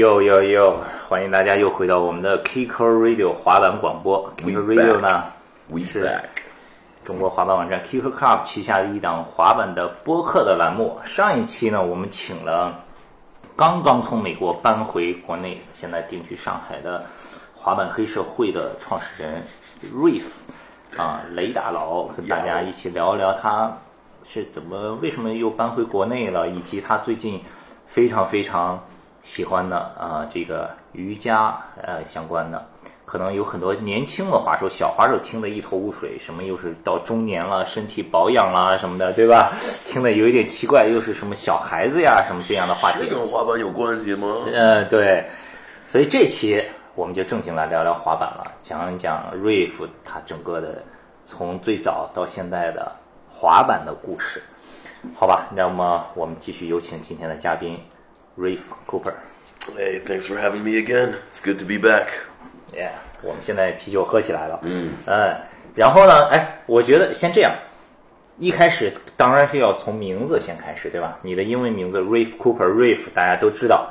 又又又，欢迎大家又回到我们的 Kicker Radio 滑板广播。Kicker Radio 呢是中国滑板网站 Kicker Club 旗下的一档滑板的播客的栏目。上一期呢，我们请了刚刚从美国搬回国内，现在定居上海的滑板黑社会的创始人 Reef 啊，雷大佬，跟大家一起聊一聊他是怎么、为什么又搬回国内了，以及他最近非常非常喜欢的啊这个瑜伽呃相关的。可能有很多年轻的滑手、小滑手听得一头雾水，什么又是到中年了，身体保养啦什么的，对吧？听得有一点奇怪，又是什么小孩子呀什么这样的话题这。跟滑板有关系吗？呃，对，所以这期我们就正经来聊聊滑板了，讲一讲 Reef 他整个的从最早到现在的滑板的故事，好吧？那么我们继续有请今天的嘉宾 Reef Cooper。Hey, thanks for having me again. It's good to be back. Yeah，我们现在啤酒喝起来了。嗯然后呢，哎，我觉得先这样，一开始当然是要从名字先开始，对吧？你的英文名字 Reef Cooper，Reef 大家都知道。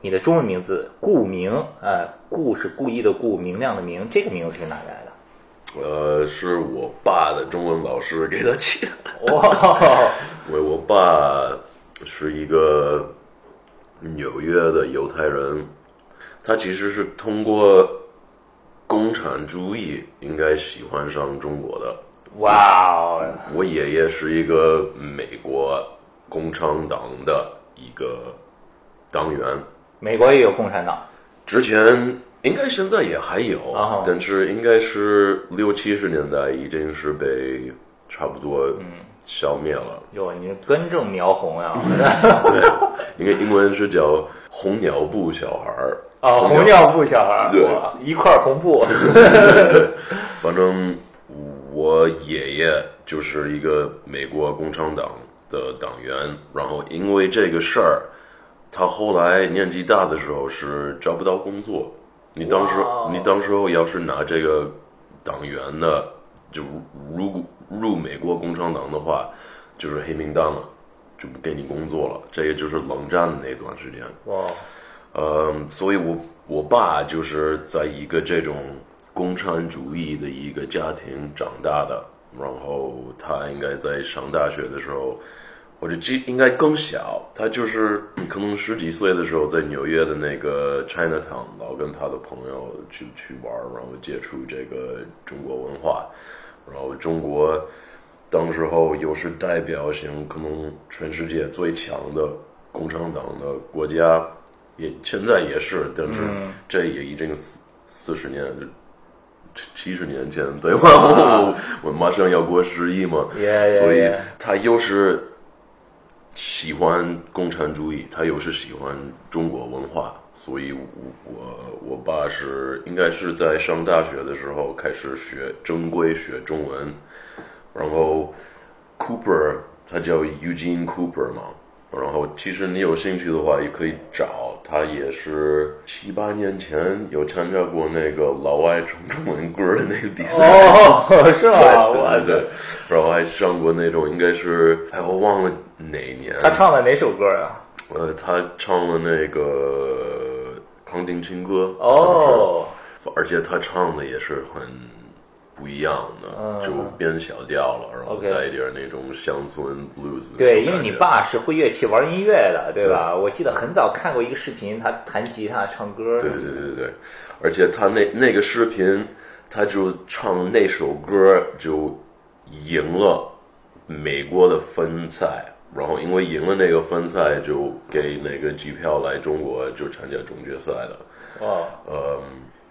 你的中文名字顾明，呃，顾是故意的顾，明亮的明，这个名字是哪来的？呃，是我爸的中文老师给他起的，哇，因为我爸是一个纽约的犹太人，他其实是通过共产主义应该喜欢上中国的。哇哦，我爷爷是一个美国共产党的一个党员，美国也有共产党，之前应该现在也还有，啊但是应该是六七十年代已经是被差不多消灭了。哟，你根正苗红呀！对，应该英文是叫红鸟布小孩儿。哦，红尿布小孩儿，对一块红布，反正我爷爷就是一个美国共产党的党员，然后因为这个事儿，他后来年纪大的时候是找不到工作。你当时你当时候要是拿这个党员的，就如果入美国共产党的话，就是黑名单了，就不给你工作了。这个就是冷战的那段时间。哇，呃，所以我我爸就是在一个这种共产主义的一个家庭长大的，然后他应该在上大学的时候，或者这应该更小，他就是嗯 可能十几岁的时候在纽约的那个 Chinatown 老跟他的朋友去去玩，然后接触这个中国文化，然后中国当时候又是代表性，可能全世界最强的共产党的国家，也现在也是，但是这也已经四四十年，七十年前对吧？我 我马上要过十一嘛 Yeah, yeah, 所以.他又是喜欢共产主义，他又是喜欢中国文化，所以我我我爸是应该是在上大学的时候开始学正规学中文，然后 Cooper 他叫 Eugene Cooper 嘛，然后其实你有兴趣的话也可以找他，也是七八年前有参加过那个老外唱中文歌的那个比赛。哦，是吧？对哇塞，然后还上过那种应该是哎我忘了哪年，他唱的哪首歌啊？呃他唱了那个《康定情歌》哦，而且他唱的也是很不一样的，就变小调了，然后带一点那种乡村 blues 对，因为你爸是会乐器、玩音乐的，对吧？我记得很早看过一个视频，他弹吉他、唱歌。对对对对，而且他那那个视频，他就唱那首歌就赢了美国的分赛，然后因为赢了那个分赛，就给那个机票来中国就参加总决赛的。哦，呃，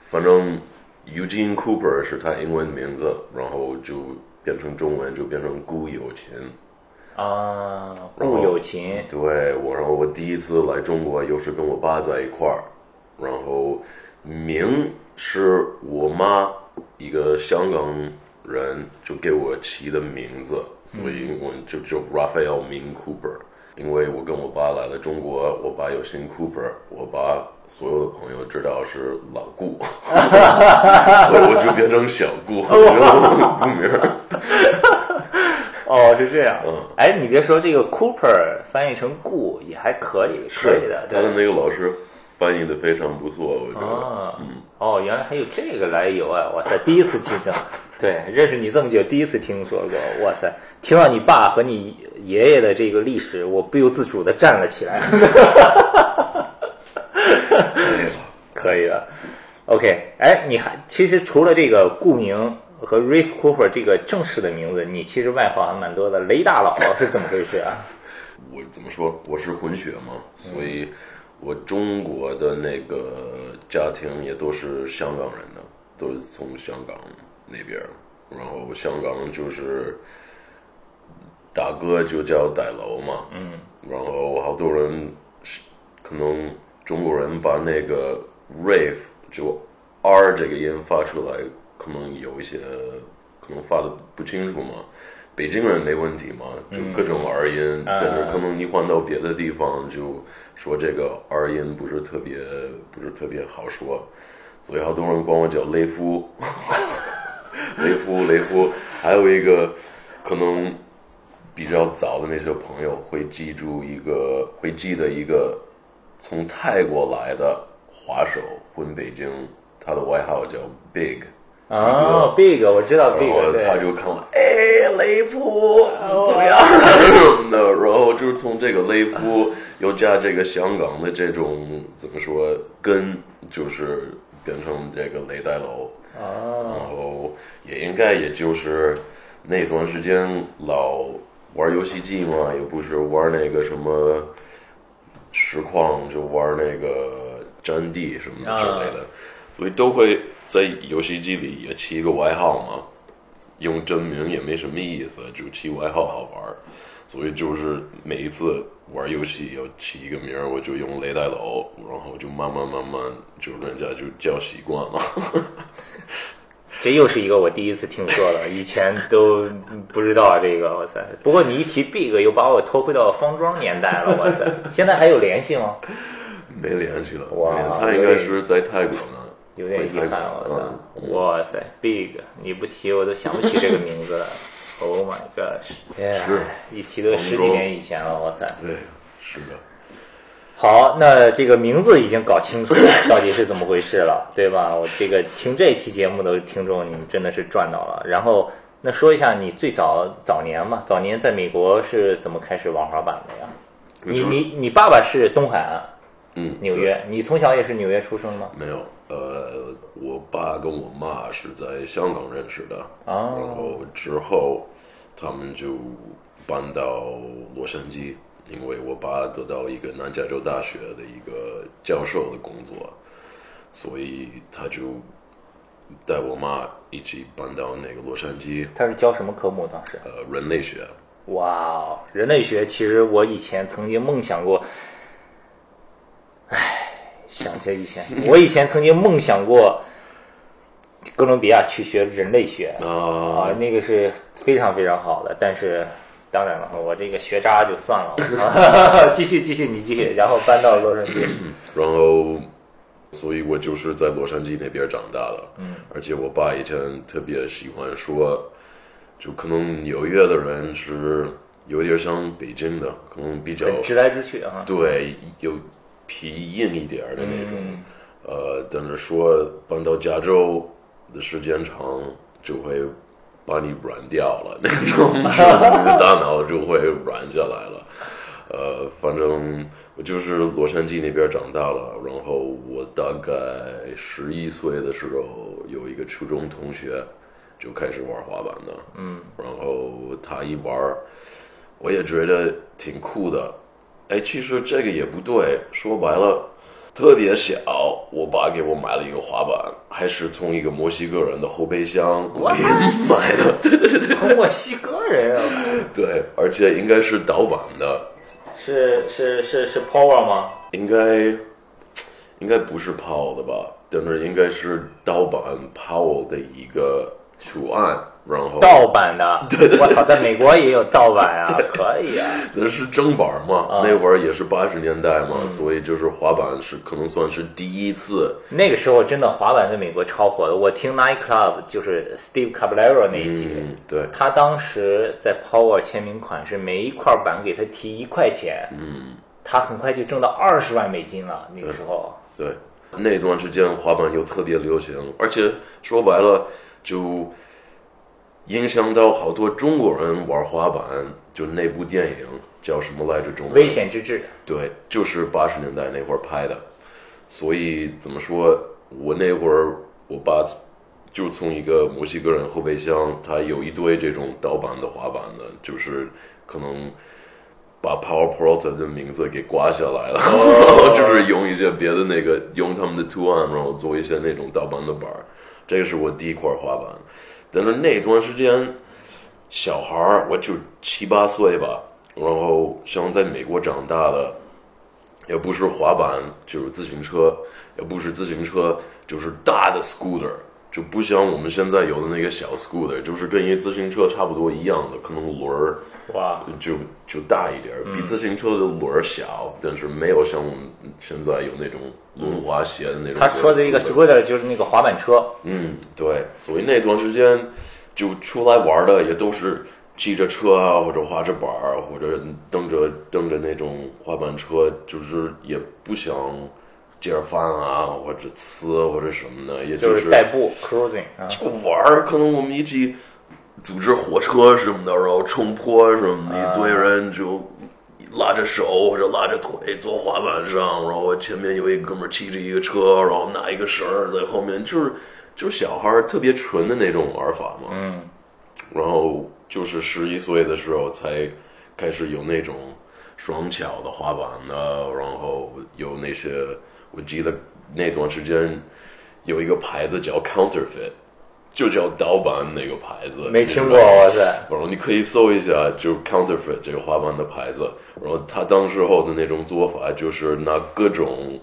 反正 Eugene Cooper 是他英文名字，然后就变成中文就变成顾有琴。啊，顾有琴，对我，然后我第一次来中国，又是跟我爸在一块儿，然后名是我妈一个香港人就给我起的名字，所以我就就 Raphael 明 Cooper。因为我跟我爸来了中国，我爸有姓 Cooper，我爸所有的朋友知道是老顾，所以我就变成小顾，顾名儿。哦，是这样。嗯哎，你别说这个 Cooper 翻译成顾也还可以，可以的。对他的那个老师翻译的非常不错，我觉得。哦，哦，原来还有这个来由啊！哇塞，第一次听到。对，认识你这么久，第一次听说过。哇塞，听到你爸和你爷爷的这个历史，我不由自主的站了起来。可以的。OK，哎，你还其实除了这个顾名和 Riff Cooper 这个正式的名字，你其实外号还蛮多的。雷大佬是怎么回事啊？我怎么说？我是混血嘛，所以我中国的那个家庭也都是香港人的，都是从香港那边。然后香港就是大哥就叫戴楼嘛，嗯，然后好多人可能中国人把那个 Rave 就 R 这个音发出来，可能有一些可能发的不清楚嘛。北京人没问题嘛，就各种 R 音，但是可能你换到别的地方，就说这个 R 音不是特别不是特别好说，所以好多人管我叫雷夫。雷夫，雷夫，还有一个可能比较早的那些朋友会记住一个，会记得一个从泰国来的滑手混北京，他的外号叫 Big。哦，Big，我知道 Big，他就看了，哎，雷夫怎么样什么的，然后就是从这个雷夫又加这个香港的这种怎么说根，就是变成这个雷带楼。然后也应该也就是那段时间老玩游戏机嘛，也不是玩那个什么实况，就玩那个战地什么之类的，所以都会在游戏机里也起一个外号嘛。用真名也没什么意思，就起外号好玩。所以就是每一次玩游戏要起一个名儿，我就用雷带楼，然后就慢慢慢慢就人家就叫习惯了。这又是一个我第一次听说的，以前都不知道这个，哇塞！不过你一提 Big，又把我拖回到方庄年代了，哇塞！现在还有联系吗？没联系了，哇，他应该是在泰国呢，有点遗憾，哇塞！哇塞，Big，你不提我都想不起这个名字了。Oh my gosh！是，一提都十几年以前了，哇塞！对，是的。好，那这个名字已经搞清楚了，到底是怎么回事了，对吧？我这个听这期节目的听众，你们真的是赚到了。然后，那说一下你最早早年嘛，早年在美国是怎么开始玩滑板的呀？你你你爸爸是东海岸，嗯，纽约。你从小也是纽约出生吗？没有，呃，我爸跟我妈是在香港认识的，啊，然后之后他们就搬到洛杉矶。因为我爸得到一个南加州大学的一个教授的工作，所以他就带我妈一起搬到那个洛杉矶。他是教什么科目？当时？呃，人类学。哇，人类学！其实我以前曾经梦想过，唉，想起来以前，我以前曾经梦想过哥伦比亚去学人类学啊，那个是非常非常好的，但是。当然了，我这个学渣就算了。继续继续，你继续。然后搬到洛杉矶，然后，所以我就是在洛杉矶那边长大的。嗯，而且我爸以前特别喜欢说，就可能纽约的人是有点像北京的，可能比较直来直去啊。对，有皮硬一点的那种。呃，但是说搬到加州的时间长，就会。把你软掉了，那种，你的大脑就会软下来了。呃，反正我就是洛杉矶那边长大了，然后我大概十一岁的时候，有一个初中同学就开始玩滑板的，嗯，然后他一玩，我也觉得挺酷的。哎，其实这个也不对，说白了。特别小，我爸给我买了一个滑板，还是从一个墨西哥人的后备箱里买的。对对对，墨西哥人啊！对，而且应该是盗版的。是是是是 Power 吗？应该应该不是 Power 的吧？但是应该是盗版 Power 的一个图案。然后盗版的，对对，我操，在美国也有盗版啊，可以啊，那是正版嘛，那会儿也是八十年代嘛，所以就是滑板是可能算是第一次。那个时候真的滑板在美国超火的，我听 Night Club 就是 Steve Caballero 那一集，对，他当时在 Power 签名款是每一块板给他提一块钱，嗯，他很快就挣到二十万美金了，那个时候。对，那段时间滑板又特别流行，而且说白了就影响到好多中国人玩滑板。就那部电影叫什么来着？中文危险之至。对，就是八十年代那会儿拍的。所以怎么说，我那会儿我爸就从一个墨西哥人后备箱，他有一堆这种盗版的滑板的，就是可能把 Power Pro 的名字给刮下来了，然后就是用一些别的那个用他们的图案，然后做一些那种盗版的板儿。这个是我第一块滑板。但是那段时间，小孩儿我就七八岁吧，然后像在美国长大的。也不是滑板，就是自行车；也不是自行车，就是大的 scooter，就不像我们现在有的那个小 scooter，就是跟一自行车差不多一样的，可能轮儿哇，就就大一点，比自行车的轮儿小，但是没有像我们现在有那种轮滑鞋的那种。他说的一个 scooter 就是那个滑板车。嗯，对，所以那段时间就出来玩的也都是。骑着车啊，或者滑着板儿，或者蹬着蹬着那种滑板车，就是也不想接饭啊，或者呲或者什么的，也就是代步 cruising 就玩儿。可能我们一起组织火车什么的，然后冲坡什么的，一堆人就拉着手或者拉着腿坐滑板上，然后前面有一哥们儿骑着一个车，然后拿一个绳儿在后面，就是就是小孩儿特别纯的那种玩法嘛。嗯，然后。就是十一岁的时候才开始有那种双桥的滑板的，然后有那些，我记得那段时间有一个牌子叫 Counterfeit，就叫盗版那个牌子。没听过，哇塞！然后你可以搜一下，就 Counterfeit 这个滑板的牌子。然后他当时候的那种做法就是拿各种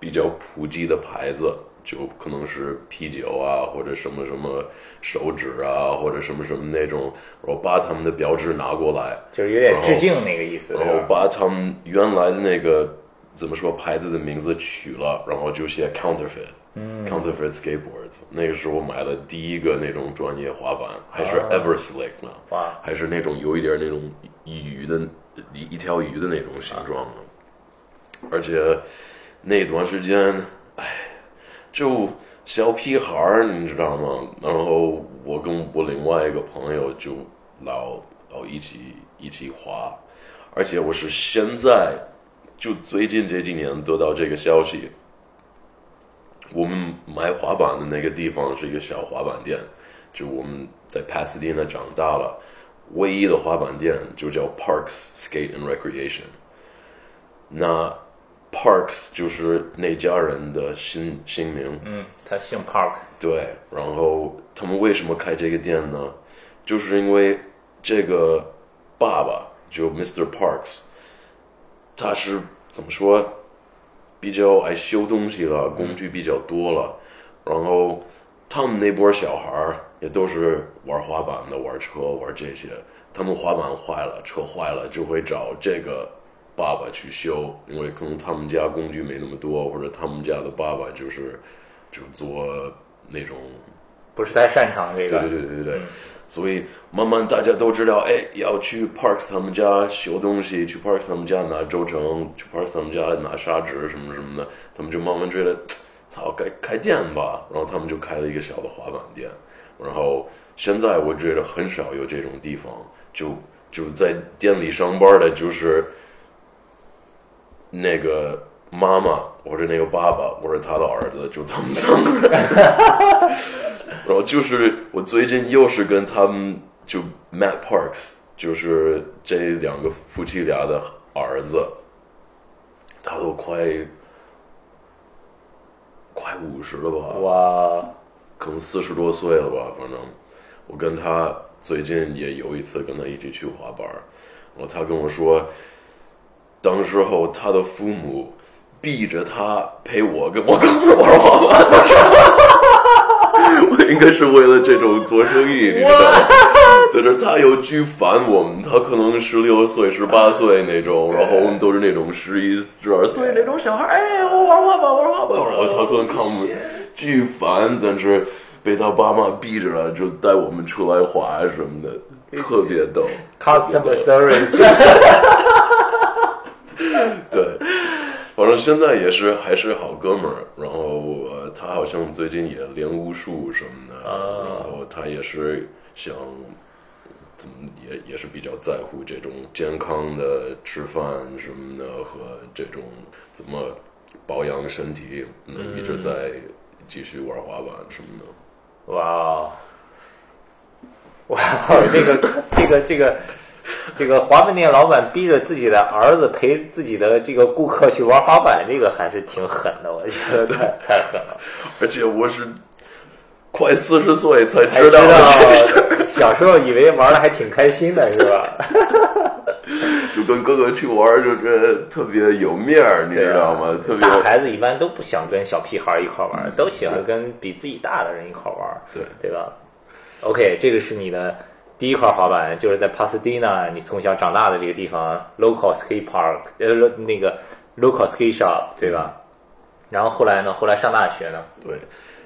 比较普及的牌子。就可能是啤酒啊，或者什么什么手指啊，或者什么什么那种，然后把他们的标志拿过来，就是有点致敬那个意思。然后把他们原来的那个怎么说牌子的名字取了，然后就写 counterfeit，counterfeit skateboards。那个时候我买了第一个那种专业滑板，还是 Everslick 呢，还是那种有一点那种鱼的一一条鱼的那种形状的，而且那段时间，哎。就小屁孩儿，你知道吗？然后我跟我另外一个朋友就老老一起一起滑，而且我是现在就最近这几年得到这个消息，我们买滑板的那个地方是一个小滑板店，就我们在 Pasadena 长大了，唯一的滑板店就叫 Parks Skate and Recreation，那。Parks 就是那家人的新新名，嗯，他姓 Park。对，然后他们为什么开这个店呢？就是因为这个爸爸就 Mr. Parks，他是怎么说？比较爱修东西了，工具比较多了，然后他们那波小孩儿也都是玩滑板的，玩车，玩这些。他们滑板坏了，车坏了，就会找这个。爸爸去修，因为可能他们家工具没那么多，或者他们家的爸爸就是就做那种不是太擅长这个。对对对对对，所以慢慢大家都知道，哎，要去 Parks 他们家修东西，去 Parks 他们家拿轴承，去 Parks 他们家拿砂纸什么什么的，他们就慢慢觉得，操，该开店吧，然后他们就开了一个小的滑板店，然后现在我觉得很少有这种地方，就就在店里上班的，就是。那个妈妈或者那个爸爸我是他的儿子，就他们三个人。然后就是我最近又是跟他们就 Matt Parks，就是这两个夫妻俩的儿子，他都快快五十了吧？哇，可能四十多岁了吧？反正我跟他最近也有一次跟他一起去滑板，然后他跟我说。当时候，他的父母逼着他陪我跟我哥玩滑板，我应该是为了这种做生意，你知道吗？就是他又巨烦我们，他可能十六岁、十八岁那种，然后我们都是那种十一、十二岁那种小孩，哎，我玩滑板，玩滑板，然后他可能看我们巨烦，但是被他爸妈逼着了，就带我们出来滑什么的，特别逗。Customer service。对，反正现在也是还是好哥们儿。然后呃，他好像最近也练武术什么的，啊然后他也是想怎么也也是比较在乎这种健康的吃饭什么的和这种怎么保养身体，能一直在继续玩滑板什么的。哇哦，哇哦，这个这个这个这个滑板店老板逼着自己的儿子陪自己的这个顾客去玩滑板，这个还是挺狠的，我觉得太太狠了。而且我是快四十岁才才知知道道 小时候以为玩的还挺开心的，是吧？就跟哥哥去玩，就觉得特别有面儿，你知道吗？特别大孩子一般都不想跟小屁孩儿一块儿玩，都喜欢跟比自己大的人一块玩，对对吧？OK，这个是你的第一块滑板，就是在帕斯蒂纳，你从小长大的这个地方，local skate park，呃，那个 local skate shop，对吧？然后后来呢？后来上大学呢？对。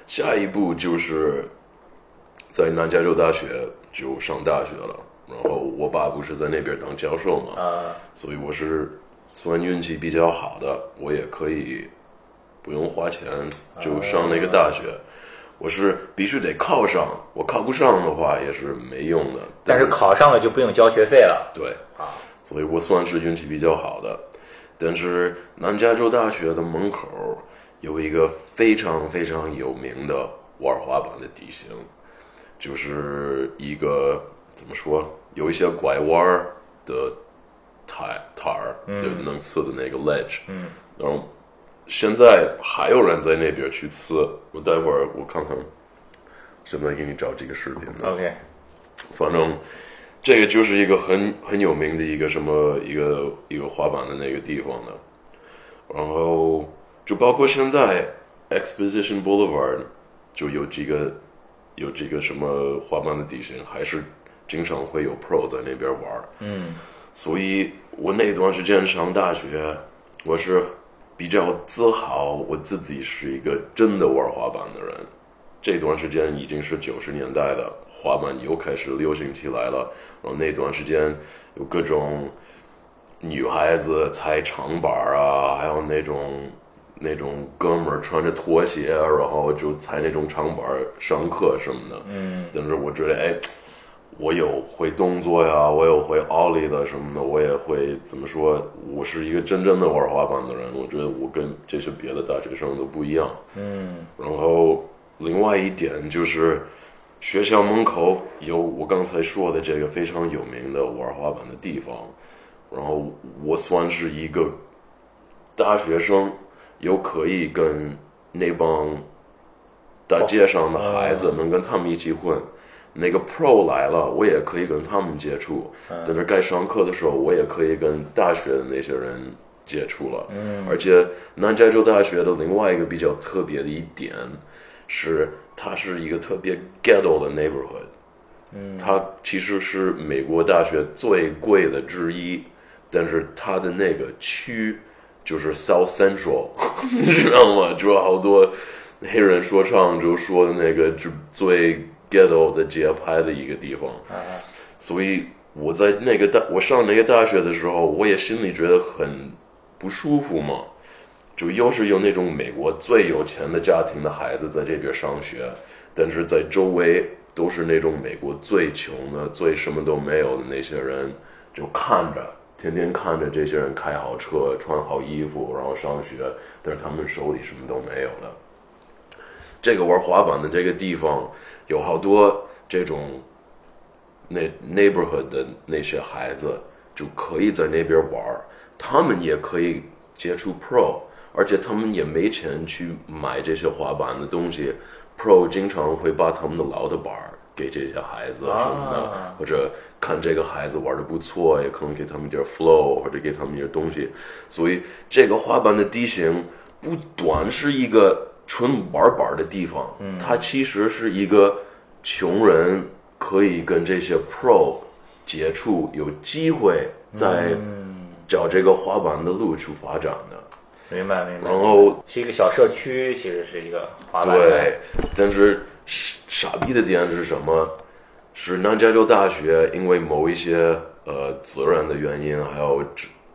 下一步就是在南加州大学就上大学了，然后我爸不是在那边当教授嘛，啊、所以我是算运气比较好的，我也可以不用花钱就上那个大学。我是必须得考上，我考不上的话也是没用的。但是考上了就不用交学费了对，啊。所以我算是运气比较好的。但是南加州大学的门口有一个非常非常有名的玩滑板的地形，就是一个怎么说，有一些拐弯儿的台台儿，就能刺的那个 ledge，嗯，然后现在还有人在那边去吃，我待会儿我看看，现在给你找这个视频呢。OK，反正这个就是一个很很有名的一个什么一个一个滑板的那个地方的，然后就包括现在 Exposition Boulevard 就有这个有这个什么滑板的地形，还是经常会有 Pro 在那边玩。儿，嗯。所以我那段时间上大学，我是比较自豪我自己是一个真的玩滑板的人。这段时间已经是九十年代的滑板又开始流行起来了，然后那段时间有各种女孩子踩长板啊，还有那种那种哥们儿穿着拖鞋，然后就踩那种长板上课什么的。嗯但是我觉得，哎，我有会动作呀，我有会奥利的什么的，我也会怎么说？我是一个真正的玩滑板的人。我觉得我跟这些别的大学生都不一样。嗯然后另外一点就是，学校门口有我刚才说的这个非常有名的玩滑板的地方。然后我算是一个大学生，又可以跟那帮大街上的孩子能跟他们一起混。那个 pro 来了，我也可以跟他们接触。但是该上课的时候，我也可以跟大学的那些人接触了。嗯而且南加州大学的另外一个比较特别的一点是，它是一个特别 ghetto 的 neighborhood。嗯它其实是美国大学最贵的之一，但是它的那个区就是 South Central，你知道吗？就好多黑人说唱就说的那个就最 ghetto 的节拍的一个地方。所以我在那个大我上那个大学的时候，我也心里觉得很不舒服嘛。就又是有那种美国最有钱的家庭的孩子在这边上学，但是在周围都是那种美国最穷的、最什么都没有的那些人，就看着天天看着这些人开好车、穿好衣服，然后上学，但是他们手里什么都没有的。这个玩滑板的这个地方有好多这种那 neighborhood 的那些孩子就可以在那边玩儿，他们也可以接触 pro，而且他们也没钱去买这些滑板的东西，pro 经常会把他们的老的板儿给这些孩子什么的，啊或者看这个孩子玩的不错，也可能给他们点 flow 或者给他们点东西，所以这个滑板的地形不短是一个纯玩板的地方，嗯它其实是一个穷人可以跟这些 pro 接触，有机会在嗯，找这个滑板的路去发展的。明白明白。然后是一个小社区，其实是一个滑板对，但是傻傻逼的点是什么？是南加州大学因为某一些呃责任的原因，还有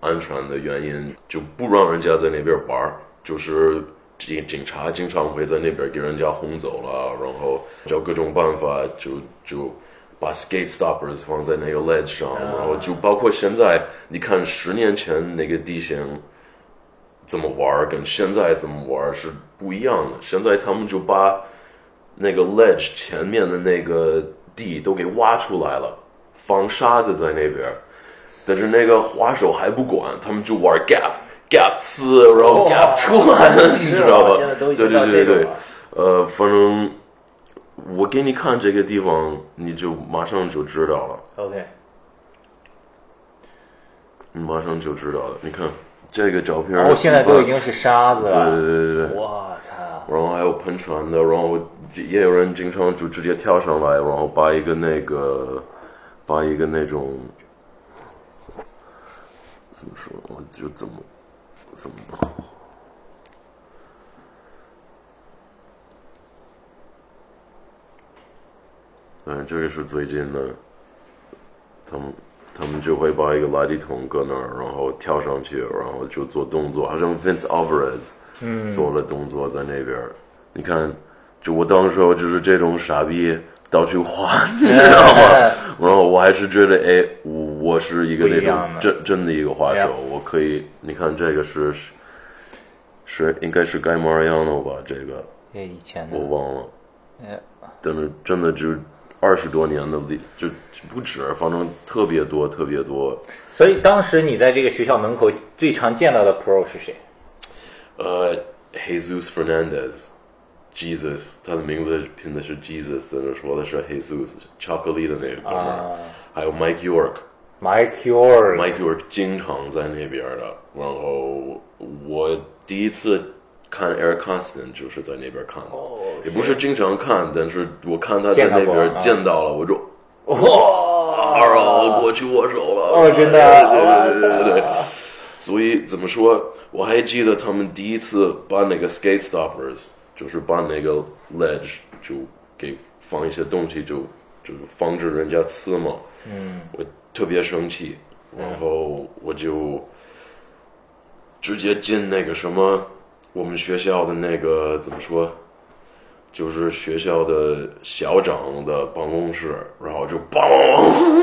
安全的原因，就不让人家在那边玩儿，就是警警察经常会在那边给人家轰走了，然后找各种办法就就把 skate stoppers 放在那个 ledge 上，然后就包括现在你看十年前那个地形怎么玩儿，跟现在怎么玩儿是不一样的。现在他们就把那个 ledge 前面的那个地都给挖出来了，放沙子在那边儿，但是那个滑手还不管，他们就玩 gap gap 呲，然后 gap 出来了，你知道吧？对对对对呃，反正我给你看这个地方，你就马上就知道了，OK，你马上就知道了。你看这个照片，然后现在都已经是沙子对了，对对对对。我操！然后还有喷泉的，然后也有人经常就直接跳上来，然后把一个那个，把一个那种，怎么说，我就怎么怎么弄。嗯，这个是最近的，他们他们就会把一个垃圾桶搁那儿，然后跳上去，然后就做动作，好像 Vince Alvarez 嗯做了动作在那边儿。你看，就我当时候就是这种傻逼到处滑，你知道吗？然后我还是觉得，哎，我我是一个那种真真的一个滑手我可以，你看这个是是是应该是盖马尔扬诺吧？这个我，忘了，哎但是真的就二十多年的历，就就不止，反正特别多，特别多。所以当时你在这个学校门口最常见到的 pro 是谁？呃，Jesus Fernandez，Jesus，他的名字拼的是 Jesus，但是说的是 Jesus，巧克力的那个哥们儿，啊还有 Mike York。，Mike York，Mike York 经常在那边的，然后我第一次看 Eric Constant 就是在那边看的，也不是经常看，但是我看他在那边啊见到了，我就哇，然后过去握手了。哦真的对对对对对。所以怎么说？我还记得他们第一次把那个 skate stoppers，就是把那个 ledge 就给放一些东西就，就是防止人家刺嘛。嗯，我特别生气，然后我就直接进那个什么我们学校的那个怎么说？就是学校的校长的办公室，然后就梆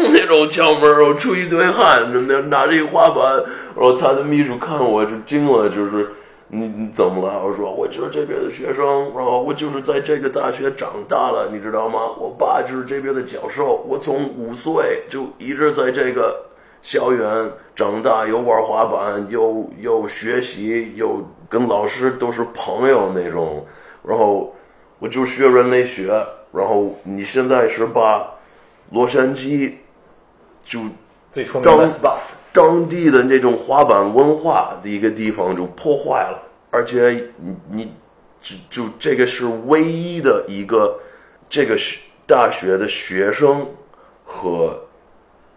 那种敲门，然后出一堆汗，那拿着一滑板，然后他的秘书看我就惊了，就是你你怎么了？我说我就是这边的学生，然后我就是在这个大学长大了，你知道吗？我爸就是这边的教授，我从五岁就一直在这个校园长大，又玩滑板，又又学习，又跟老师都是朋友那种，然后。我就学人类学，然后你现在是把洛杉矶就最出名的当当地的那种滑板文化的一个地方就破坏了，而且你你就就这个是唯一的一个这个学大学的学生和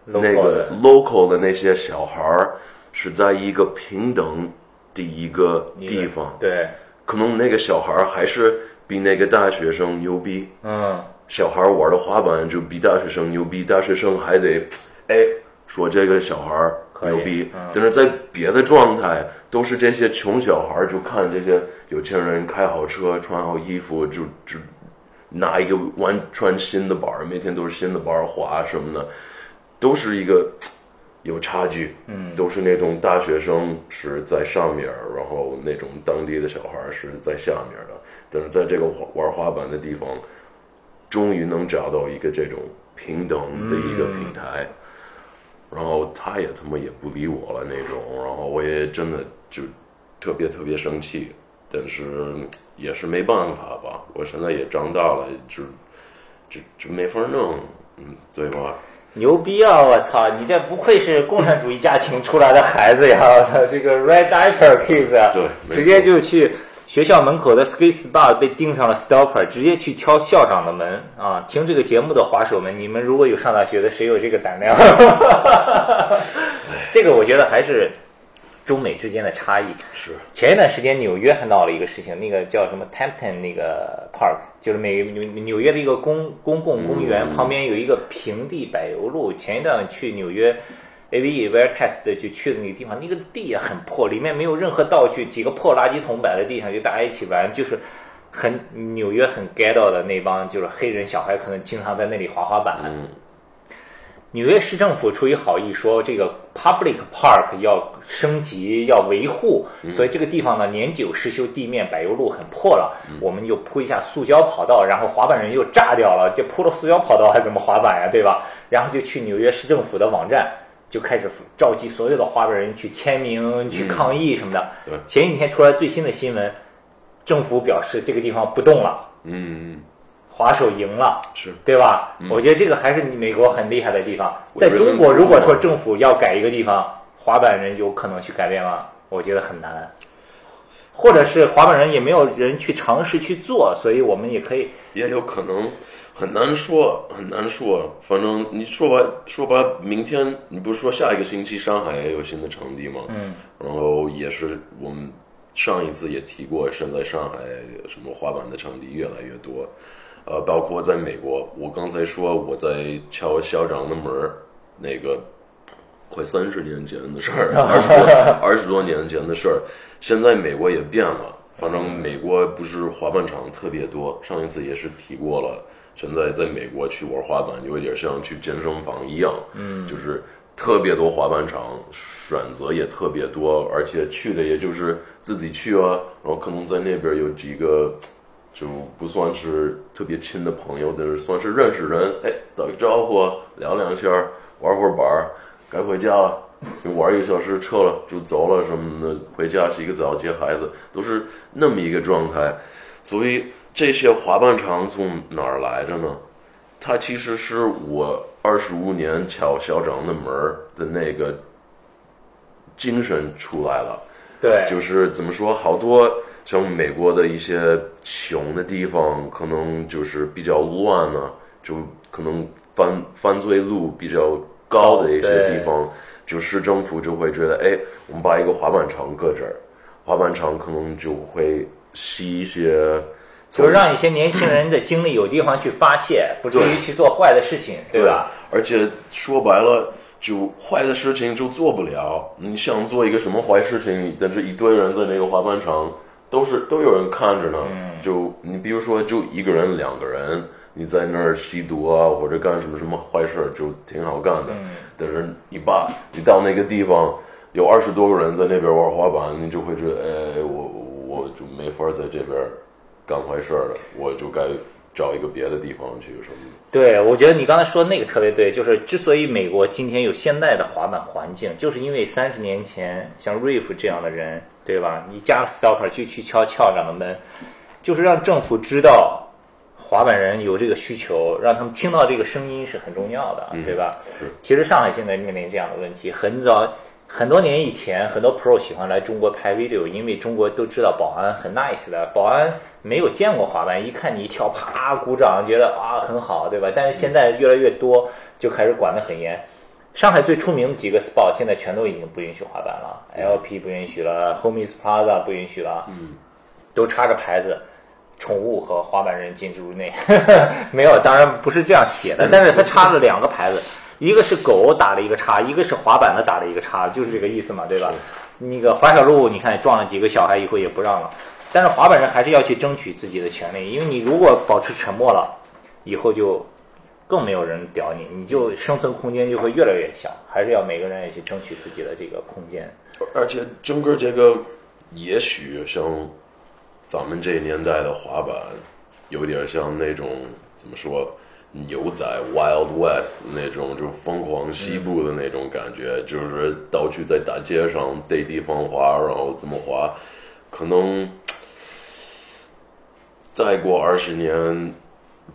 那个 local 的那些小孩儿是在一个平等的一个一个地方，对，可能那个小孩儿还是比那个大学生牛逼。嗯，小孩玩的滑板就比大学生牛逼，大学生还得，哎，说这个小孩以牛逼嗯，但是在别的状态都是这些穷小孩就看这些有钱人开好车、穿好衣服，就就拿一个完穿新的板儿，每天都是新的板儿滑什么的，都是一个有差距，嗯，都是那种大学生是在上面，然后那种当地的小孩是在下面的，但是在这个玩滑板的地方。终于能找到一个这种平等的一个平台，然后他也他妈也不理我了那种，然后我也真的就特别特别生气，但是也是没办法吧，我现在也长大了，就就就没法弄，嗯，对吧？牛逼啊！我操，你这不愧是共产主义家庭出来的孩子呀！我操，这个 Red Diaper Kids 啊，对直接就去学校门口的 Skate Spa 被钉上了 stopper，直接去敲校长的门啊！听这个节目的滑手们，你们如果有上大学的，谁有这个胆量？这个我觉得还是中美之间的差异。是，前一段时间纽约还闹了一个事情，那个叫什么 Tempton 那个 Park，就是美纽纽约的一个公公共公园、嗯旁边有一个平地柏油路。前一段去纽约，哎，AVE Vertex 的就去的那个地方，那个地也很破，里面没有任何道具，几个破垃圾桶摆在地上，就大家一起玩，就是很纽约很 ghetto 的那帮就是黑人小孩，可能经常在那里滑滑板。嗯纽约市政府出于好意说，这个 public park 要升级，要维护，所以这个地方呢年久失修，地面柏油路很破了，我们就铺一下塑胶跑道，然后滑板人又炸掉了，就铺了塑胶跑道还怎么滑板呀，对吧？然后就去纽约市政府的网站，就开始召集所有的滑板人去签名、去抗议什么的。对前几天出来最新的新闻，政府表示这个地方不动了，嗯，滑手赢了。是对吧？我觉得这个还是美国很厉害的地方。在中国，如果说政府要改一个地方，滑板人有可能去改变吗？我觉得很难。或者是滑板人也没有人去尝试去做，所以我们也可以也有可能很难说，很难说。反正你说吧，说吧，明天你不是说下一个星期上海也有新的场地吗？嗯，然后也是我们上一次也提过，现在上海什么滑板的场地越来越多，呃，包括在美国，我刚才说我在敲校长的门儿，那个快三十年前的事儿，二十多二十多年前的事儿，现在美国也变了。反正美国不是滑板场特别多，上一次也是提过了。现在在美国去玩滑板，有一点像去健身房一样，嗯，就是特别多滑板场，选择也特别多，而且去的也就是自己去啊，然后可能在那边有几个就不算是特别亲的朋友，但是算是认识人，哎，打个招呼，聊两下，玩会儿板儿，该回家了，就玩一个小时，撤了就走了什么的，回家洗个澡，接孩子，都是那么一个状态。所以这些滑板场从哪儿来的呢？它其实是我二十五年敲校长的门儿的那个精神出来了。对，就是怎么说，好多像美国的一些穷的地方，可能就是比较乱啊，就可能犯犯罪率比较高的一些地方，就市政府就会觉得，哎，我们把一个滑板场搁这儿，滑板场可能就会吸一些，就是让一些年轻人的精力有地方去发泄，不至于去做坏的事情，对吧？而且说白了，就坏的事情就做不了。你想做一个什么坏事情，但是一堆人在那个滑板场，都是都有人看着呢。就你比如说，就一个人、两个人，你在那儿吸毒啊，或者干什么什么坏事儿，就挺好干的。但是你把你到那个地方，有二十多个人在那边玩滑板，你就会觉得，哎，我我就没法在这边干坏事儿了，我就该找一个别的地方去什么的。对，我觉得你刚才说那个特别对，就是之所以美国今天有现在的滑板环境，就是因为三十年前像 Reef 这样的人，对吧？你加了 Stopper 就去敲校长的门，就是让政府知道滑板人有这个需求，让他们听到这个声音是很重要的，对吧？是其实上海现在面临这样的问题，很早很多年以前，很多 Pro 喜欢来中国拍 video，因为中国都知道保安很 nice 的，保安没有见过滑板，一看你一跳，啪鼓掌，觉得啊很好，对吧？但是现在越来越多，就开始管得很严。上海最出名的几个 spot 现在全都已经不允许滑板了，LP 不允许了，Homies Plaza 不允许了，嗯，都插着牌子，宠物和滑板人禁止入内。没有，当然不是这样写的，但是它插了两个牌子，一个是狗打了一个叉，一个是滑板的打了一个叉，就是这个意思嘛，对吧？那个滑小路，你看撞了几个小孩以后也不让了，但是滑板人还是要去争取自己的权利，因为你如果保持沉默了，以后就更没有人屌你，你就生存空间就会越来越小，还是要每个人也去争取自己的这个空间。而且整个这个，也许像咱们这年代的滑板，有点像那种怎么说牛仔 Wild West 那种，就疯狂西部的那种感觉，就是到处在大街上对地方滑，然后怎么滑，可能再过二十年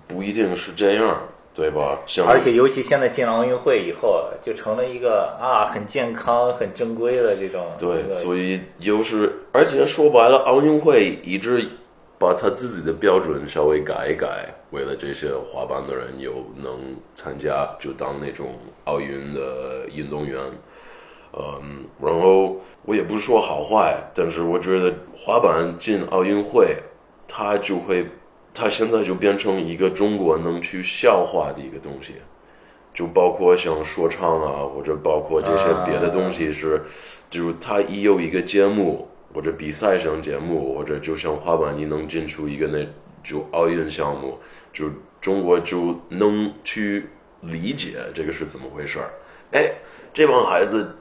不一定是这样，对吧？像而且尤其现在进了奥运会以后，就成了一个啊很健康、很正规的这种。对所以又是，而且说白了，奥运会一直把他自己的标准稍微改一改，为了这些滑板的人有能参加，就当那种奥运的运动员。嗯，然后我也不说好坏，但是我觉得滑板进奥运会，它就会，它现在就变成一个中国能去笑话的一个东西。就包括像说唱啊，或者包括这些别的东西是，就是它一有一个节目或者比赛上节目，或者就像滑板，你能进出一个那就奥运项目，就中国就能去理解这个是怎么回事儿。哎，这帮孩子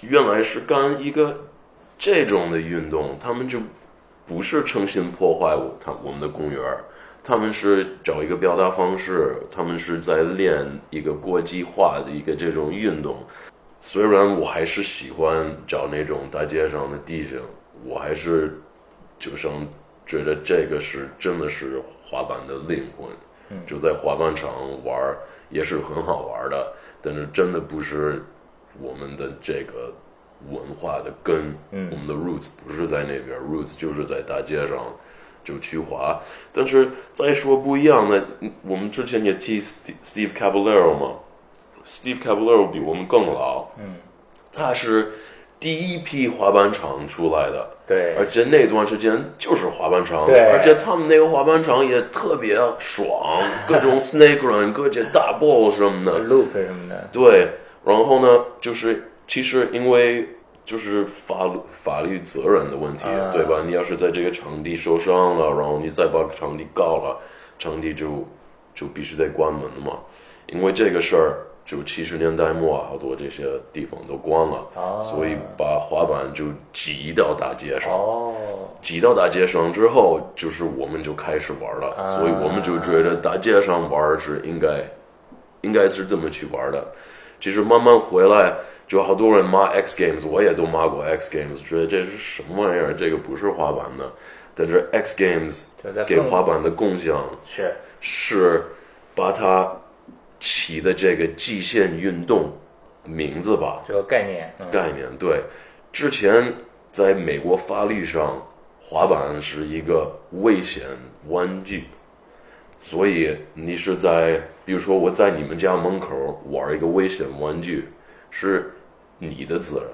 原来是干一个这种的运动，他们就不是诚心破坏我他我们的公园。他们是找一个表达方式，他们是在练一个国际化的一个这种运动。虽然我还是喜欢找那种大街上的地形，我还是就像觉得这个是真的是滑板的灵魂。就在滑板场玩也是很好玩的，但是真的不是我们的这个文化的根。我们的 roots 不是在那边，roots 就是在大街上。就去滑，但是再说不一样的，我们之前也提 Steve Caballero 嘛，Steve Caballero 比我们更老，嗯，他是第一批滑板场出来的，对，而且那段时间就是滑板场，对，而且他们那个滑板场也特别爽，各种 snake run，各种大 ball 什么的，loop 什么的，对，然后呢，就是其实因为。就是法律法律责任的问题，对吧？你要是在这个场地受伤了，然后你再把场地告了，场地就就必须得关门了嘛。因为这个事儿，就七十年代末，好多这些地方都关了，所以把滑板就挤到大街上。挤到大街上之后，就是我们就开始玩了，所以我们就觉得大街上玩是应该，应该是这么去玩的。其实慢慢回来。就好多人骂 X Games，我也都骂过 X Games，觉得这是什么玩意儿？这个不是滑板的。但是 X Games 给滑板的贡献是是把它起的这个极限运动名字吧，这个概念概念对。之前在美国法律上，滑板是一个危险玩具，所以你是在比如说我在你们家门口玩一个危险玩具是。你的责任，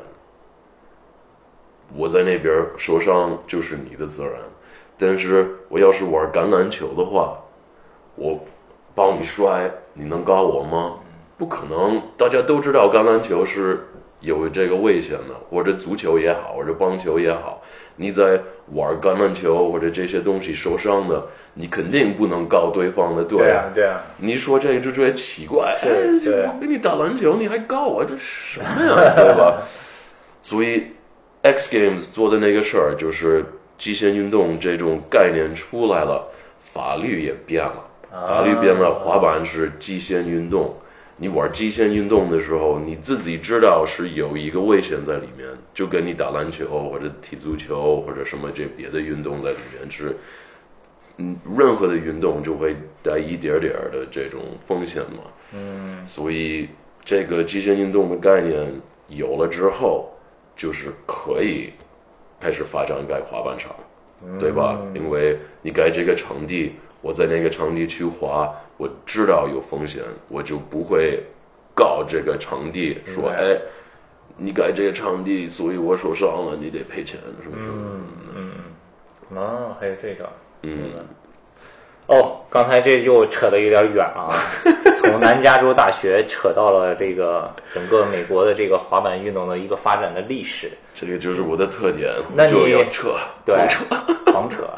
我在那边受伤就是你的责任。但是我要是玩橄榄球的话，我帮你摔，你能告我吗？不可能。大家都知道橄榄球是有这个危险的，或者足球也好，或者棒球也好，你在玩橄榄球或者这些东西受伤的，你肯定不能告对方的，对啊，对啊。你说这就觉得奇怪，哎，我跟你打篮球，你还告我，这什么呀，对吧？所以 X Games 做的那个事儿，就是极限运动这种概念出来了，法律也变了，法律变了，滑板是极限运动。你玩极限运动的时候，你自己知道是有一个危险在里面，就跟你打篮球或者踢足球或者什么这别的运动在里面是，嗯，任何的运动就会带一点点的这种风险嘛。嗯，所以这个极限运动的概念有了之后，就是可以开始发展盖滑板场，对吧？因为你盖这个场地，我在那个场地去滑。我知道有风险，我就不会告这个场地说：“哎，你改这个场地，所以我受伤了，你得赔钱。”是不是？嗯嗯，哦，还有这个，嗯，哦，刚才这就扯得有点远啊，从南加州大学扯到了这个整个美国的这个滑板运动的一个发展的历史。这个就是我的特点，那就要扯，对，扯，狂扯。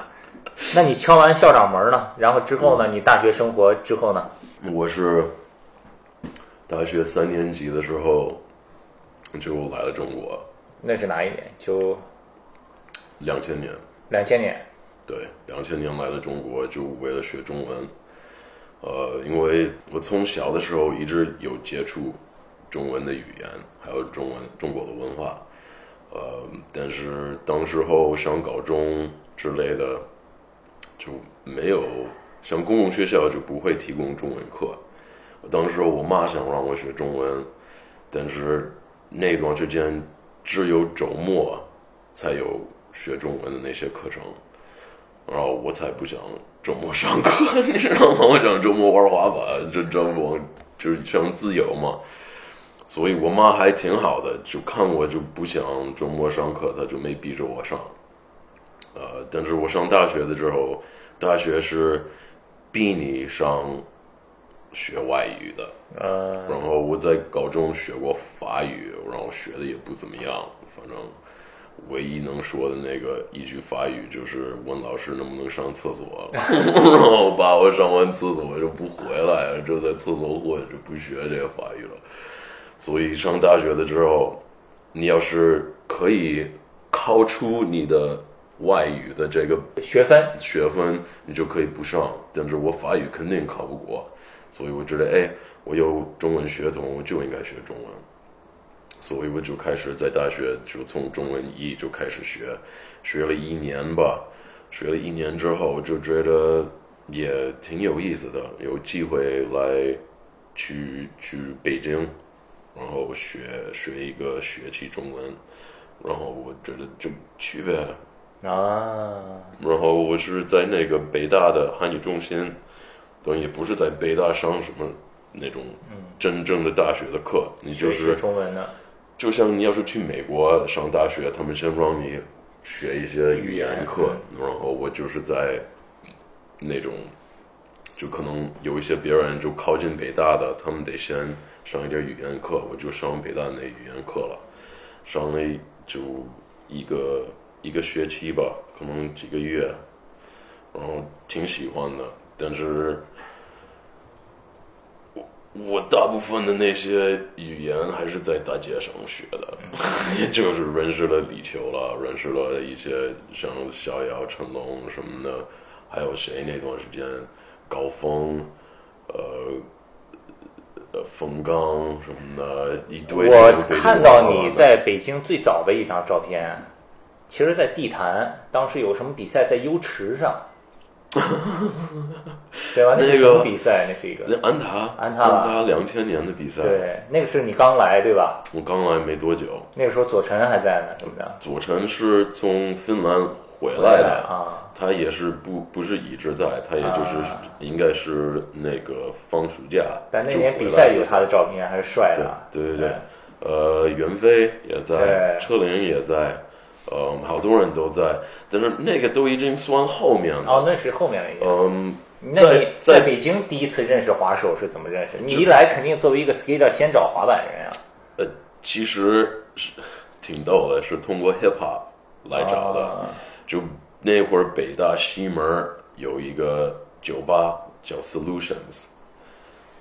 那你敲完校长门呢？然后之后呢？你大学生活之后呢？我是大学三年级的时候就来了中国。那是哪一年？就两千年。两千年。对，两千年来了中国，就为了学中文。呃，因为我从小的时候一直有接触中文的语言，还有中文中国的文化。呃，但是当时候上高中之类的。就没有像公共学校就不会提供中文课。我当时我妈想让我学中文，但是那段时间只有周末才有学中文的那些课程，然后我才不想周末上课，你知道吗？我想周末玩滑板，就周末就是想自由嘛。所以我妈还挺好的，就看我就不想周末上课，她就没逼着我上。呃，但是我上大学的时候，大学是逼你上学外语的。呃，然后我在高中学过法语，然后学的也不怎么样，反正唯一能说的那个一句法语就是问老师能不能上厕所，然后把我上完厕所我就不回来了，就在厕所混就不学这个法语了。所以上大学的时候，你要是可以考出你的外语的这个学分学分，你就可以不上。但是我法语肯定考不过，所以我觉得，哎，我有中文血统，我就应该学中文。所以我就开始在大学就从中文一就开始学，学了一年吧。学了一年之后，就觉得也挺有意思的，有机会来去去北京，然后学学一个学期中文，然后我觉得就去呗。啊，然后我是在那个北大的汉语中心，等于也不是在北大上什么那种真正的大学的课，你就学是中文的，就像你要是去美国上大学，他们先让你学一些语言课，然后我就是在那种，就可能有一些别人就靠近北大的，他们得先上一点语言课，我就上北大那语言课了，上了就一个一个学期吧，可能几个月，然后挺喜欢的，但是。我我大部分的那些语言还是在大街上学的，也 就是认识了李秋了，认识了一些像逍遥、成龙什么的，还有谁那段时间高峰，呃，呃，冯刚什么的，一堆。我看到你在北京最早的一张照片，其实，在地坛，当时有什么比赛在优池上，对吧？那是那个什么比赛？那是一个那安踏，安踏安踏两千年的比赛，对，那个是你刚来对吧？我刚来没多久，那个时候左晨还在呢，是不是？左晨是从芬兰回来的啊，他也是不不是一直在，他也就是啊应该是那个放暑假。但那年比赛有他的照片，还是帅的。对对对对，呃，袁飞也在，车林也在，呃，好多人都在，但是那个都已经算后面了。哦，那是后面了已经。嗯，那你在在北京第一次认识滑手是怎么认识？你一来肯定作为一个 skater 先找滑板人啊。呃，其实是挺逗的，是通过 hip hop 来找的。啊就那会儿北大西门有一个酒吧叫 Solutions，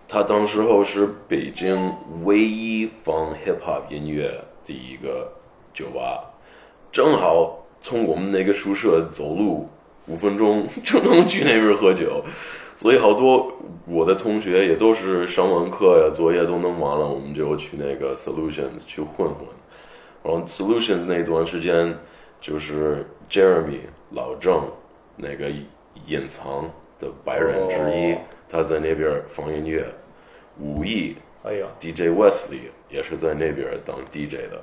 他当时候是北京唯一放 hip hop 音乐的一个酒吧，正好从我们那个宿舍走路五分钟 就能去那边喝酒，所以好多我的同学也都是上完课呀，作业都弄完了，我们就去那个 Solutions 去混混。然后 Solutions 那段时间，就是 Jeremy 老郑那个隐藏的白人之一，哦他在那边放音乐。武艺哎呀，DJ Wesley 也是在那边当 DJ 的。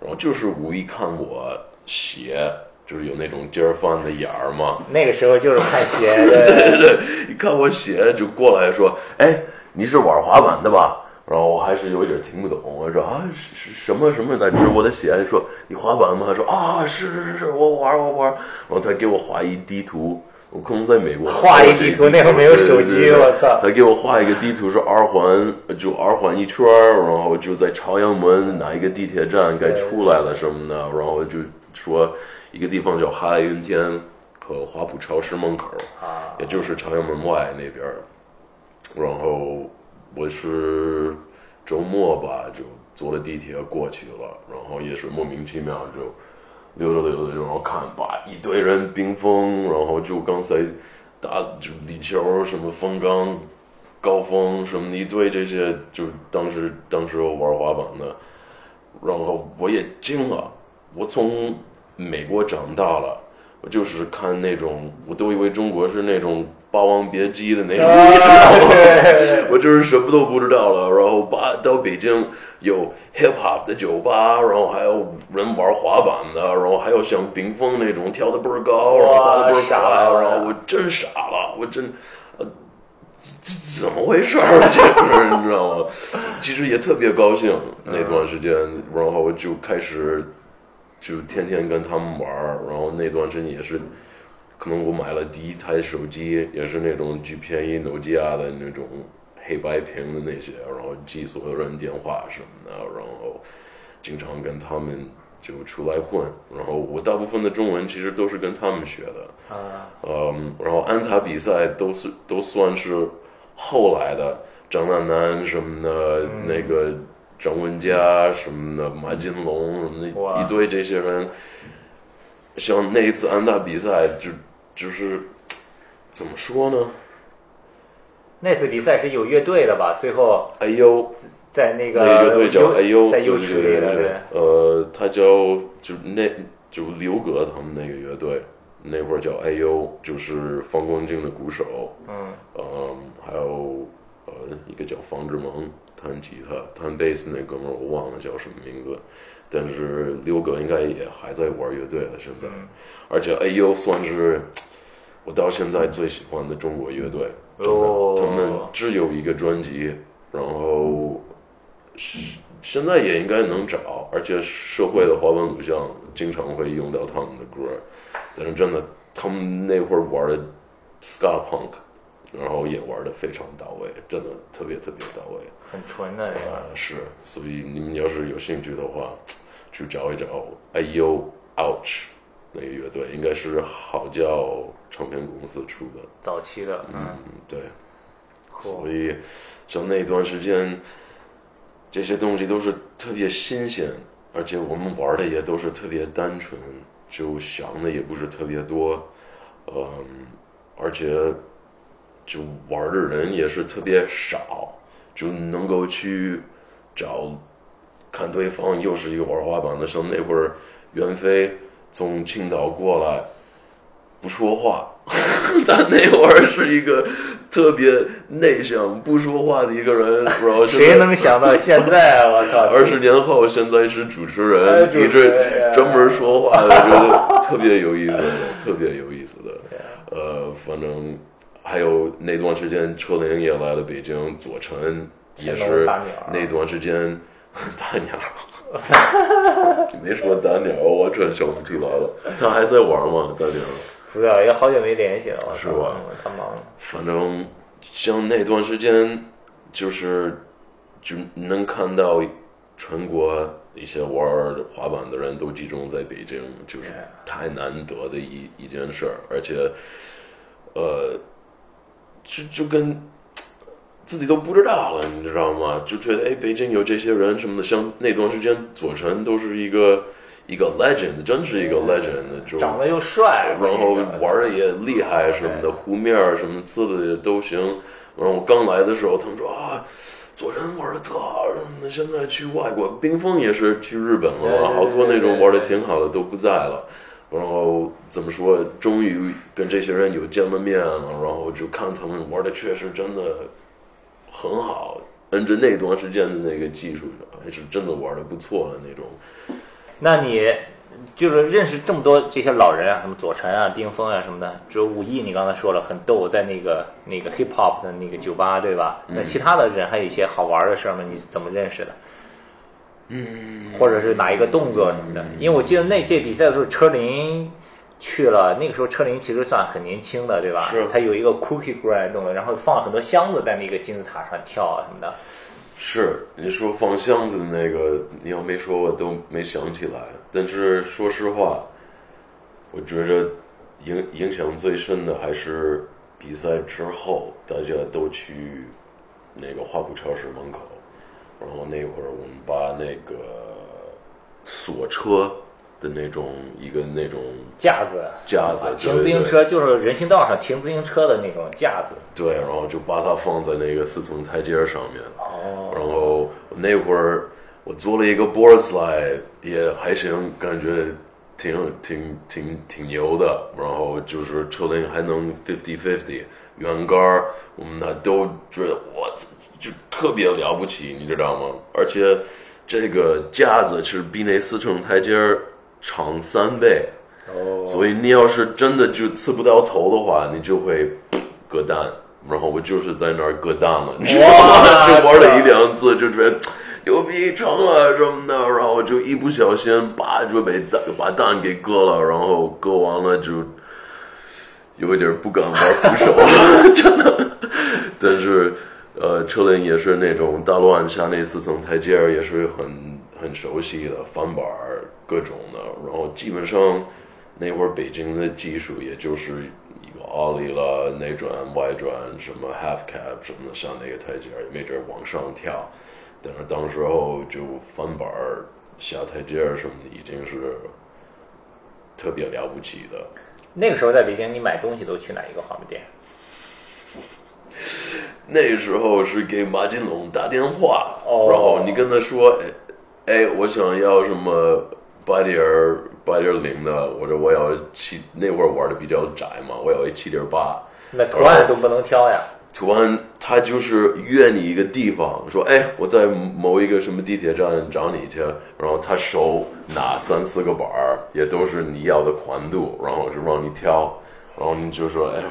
然后就是无意看我鞋，就是有那种尖儿翻的眼儿嘛，那个时候就是看鞋 对，对对，一看我鞋就过来说：“哎，你是玩滑板的吧？”然后我还是有一点听不懂，我说啊是是什么什么在指我的鞋，说你滑板吗？他说啊是是是是，我玩我玩。然后他给我画一地图，我可能在美国画一地图那会儿没有手机我操他给我画一个地图是二环，就二环一圈儿，然后就在朝阳门哪一个地铁站该出来了什么的，然后就说一个地方叫哈雷云天和华普超市门口。啊，也就是朝阳门外那边儿。然后我是周末吧，就坐了地铁过去了，然后也是莫名其妙就溜着溜着，然后看吧，一堆人冰封，然后就刚才打就李球什么风刚、高峰什么一堆这些，就当时当时我玩滑板的，然后我也惊了，我从美国长大了。我就是看那种，我都以为中国是那种《霸王别姬》的那种？我就是什么都不知道了。然后八到北京有 hip hop 的酒吧，然后还有人玩滑板的，然后还有像冰峰那种跳的倍儿高，然后滑的倍儿傻快，然后我真傻了，我真。怎么回事儿？这是你知道吗？其实也特别高兴那段时间，然后就开始就天天跟他们玩儿，然后那段时间也是，可能我买了第一台手机，也是那种巨便宜诺基亚的那种黑白屏的那些，然后记所有人电话什么的，然后经常跟他们就出来混。然后我大部分的中文其实都是跟他们学的。啊，嗯，然后安踏比赛都是都算是后来的，张楠楠什么的，那个张文佳什么的，马金龙什么的一堆这些人，像那一次安踏比赛，就就是怎么说呢？那次比赛是有乐队的吧？最后哎呦，在那个那个乐队叫哎呦，在对 U 对区里的，呃，他叫就那就刘格他们那个乐队，那会儿叫哎呦，就是方光镜的鼓手。嗯，嗯，还有呃一个叫方志萌弹吉他，弹贝斯那哥们儿我忘了叫什么名字，但是六哥应该也还在玩乐队了现在，而且 AU 算是我到现在最喜欢的中国乐队，真的，哦他们只有一个专辑，然后是现在也应该能找，而且社会的滑板偶像经常会用到他们的歌，但是真的他们那会儿玩的 ska punk。然后也玩的非常到位，真的特别特别到位。很纯的那啊、个。是，所以你们要是有兴趣的话，去找一找 IU Ouch 那个乐队，应该是好叫唱片公司出的。早期的，嗯，嗯，对。所以像那段时间，这些东西都是特别新鲜，而且我们玩的也都是特别单纯，就想的也不是特别多，嗯，而且就玩的人也是特别少，就能够去找看对方又是一个玩滑板的，像那会儿袁飞从青岛过来，不说话。他那会儿是一个特别内向、不说话的一个人，然后现谁能想到现在？我操！二十年后现在是主持哎人，一主持人直专门说话的，觉得特别有意思的，特别有意思的。呃，反正还有那段时间，车林也来了北京，左晨也是那段时间 大鸟。你没说大鸟，我真想不起来了。他还在玩吗？大鸟？不知道，也好久没联系了，是吧嗯他忙。反正像那段时间，就是就能看到全国一些玩滑板的人都集中在北京，就是太难得的一一件事儿，而且，呃，就就跟自己都不知道了，你知道吗？就觉得哎，北京有这些人什么的，像那段时间左晨都是一个一个 legend，真是一个 legend，就长得又帅，然后玩的也厉害什么的，湖面什么刺的也都行。然后我刚来的时候，他们说啊，左人玩的特好什么的，现在去外国，冰峰也是去日本了好多那种玩的挺好的都不在了。然后怎么说，终于跟这些人有见了面了，然后就看他们玩的确实真的很好，按着那段时间的那个技术，还是真的玩的不错的那种。那你就是认识这么多这些老人啊，什么左晨啊、冰峰啊什么的，只有武艺，你刚才说了很逗，在那个那个 hip hop 的那个酒吧，对吧？那其他的人还有一些好玩的事儿吗？你怎么认识的？或者是哪一个动作什么的？因为我记得那届比赛的时候，车林去了，那个时候车林其实算很年轻的，对吧？是他有一个 cookie grind 动作，然后放了很多箱子在那个金字塔上跳啊什么的。是你说放箱子的那个，你要没说我都没想起来。但是说实话，我觉着影影响最深的还是比赛之后，大家都去那个花圃超市门口，然后那会儿我们把那个锁车的那种一个那种架子，架子停自行车就是人行道上停自行车的那种架子。对，然后就把它放在那个四层台阶上面。哦，然后那会儿我做了一个 board slide，也还行，感觉挺挺挺挺牛的。然后就是车龄还能 fifty fifty，圆杆儿，我们那都觉得我操，就特别了不起，你知道吗？而且这个架子是比那四层台阶儿长三倍。哦，所以你要是真的就刺不到头的话，你就会割蛋。然后我就是在那儿割蛋了，你知道吗？就玩了一两次，就觉得牛逼成了什么的，然后就一不小心把就被蛋把蛋给割了，然后割完了就 有一点不敢玩扶手了，真的。但是呃，车轮也是那种大乱下那四层台阶儿也是很很熟悉的翻板儿各种的，然后基本上那会儿北京的技术也就是一个奥利了内转外转什么 half cab 什么的上那个台阶儿，也没准儿往上跳，但是当时候就翻板儿下台阶儿什么的已经是特别了不起的。那个时候在北京，你买东西都去哪一个滑板店？那时候是给马金龙打电话，哦然后你跟他说，哎，哎，我想要什么八点八点零的，或者我要七，那会儿玩的比较窄嘛，我要一七点八。那图案都不能挑呀。图案他就是约你一个地方，说，哎，我在某一个什么地铁站找你去，然后他手拿三四个板儿，也都是你要的宽度，然后就让你挑，然后你就说，哎。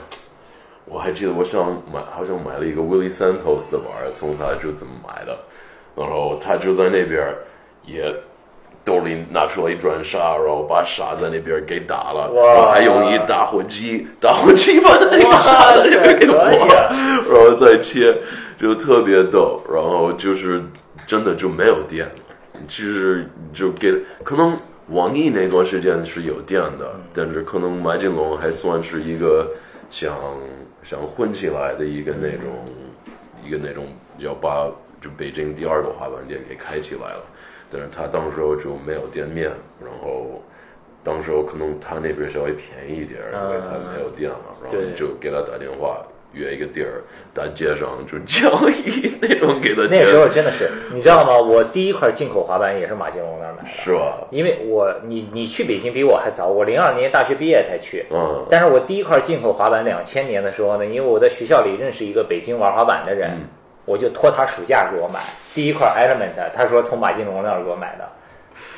我还记得我想买，好像买了一个 Willie Santos 的玩儿，从他就怎么买的，然后他就在那边也兜里拿出来一转沙，然后把沙在那边给打了，哇。然后还用一打火机，打火机把那个哇沙在那边给可以磨，啊然后再切，就特别逗，然后就是真的就没有电了，就是就给可能网易那段时间是有电的，但是可能麦金龙还算是一个想想混起来的一个那种、一个那种要把就北京第二个滑板店给开起来了，但是他当时候就没有店面，然后。当时候可能他那边稍微便宜一点，因为他没有店了，然后就给他打电话约一个地儿，大街上就交易那种给他 那时候真的是，你知道吗？我第一块进口滑板也是马金龙那儿买的，是吧？因为我你你去北京比我还早，我零二年大学毕业才去。嗯。但是我第一块进口滑板两千年的时候呢，因为我在学校里认识一个北京玩滑板的人，嗯。我就托他暑假给我买。第一块 Element，他说从马金龙那儿给我买的，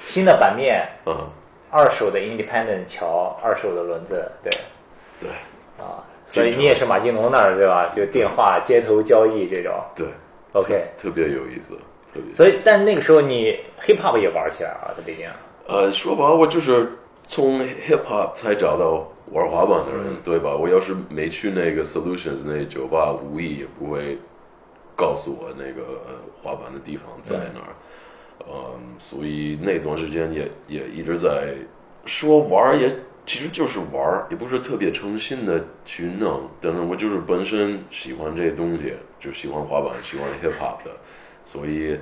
新的板面，嗯，二手的 Independent 桥，二手的轮子，对。对。啊，所以你也是马金龙那儿对吧？就电话街头交易这种对，OK。特别有意思，特别。所以，但那个时候你 hip hop 也玩起来了，在北京。呃，说白了，我就是从 hip hop 才找到玩滑板的人，嗯对吧？我要是没去那个 Solutions 那酒吧，无意也不会告诉我那个呃滑板的地方在哪儿。嗯，所以那段时间也也一直在说玩儿，也其实就是玩儿，也不是特别诚心的去弄。但是我就是本身喜欢这些东西，就喜欢滑板，喜欢 hip hop 的，所以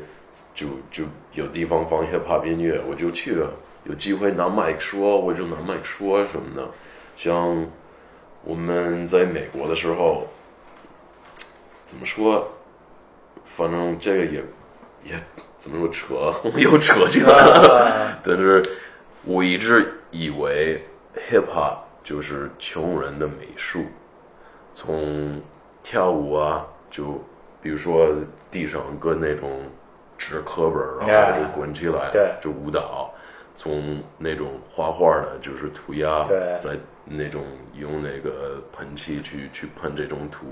就就有地方放 hip hop 音乐，我就去了。有机会拿麦克说，我就拿麦克说什么的。像我们在美国的时候，怎么说？反正这个也也怎么说扯，我又扯进来了。但是我一直以为 hip hop 就是穷人的美术，从跳舞啊，就比如说地上搁那种纸课本儿，然后就滚起来，对。就舞蹈。从那种画画的，就是涂鸦，在那种用那个喷漆去去喷这种土，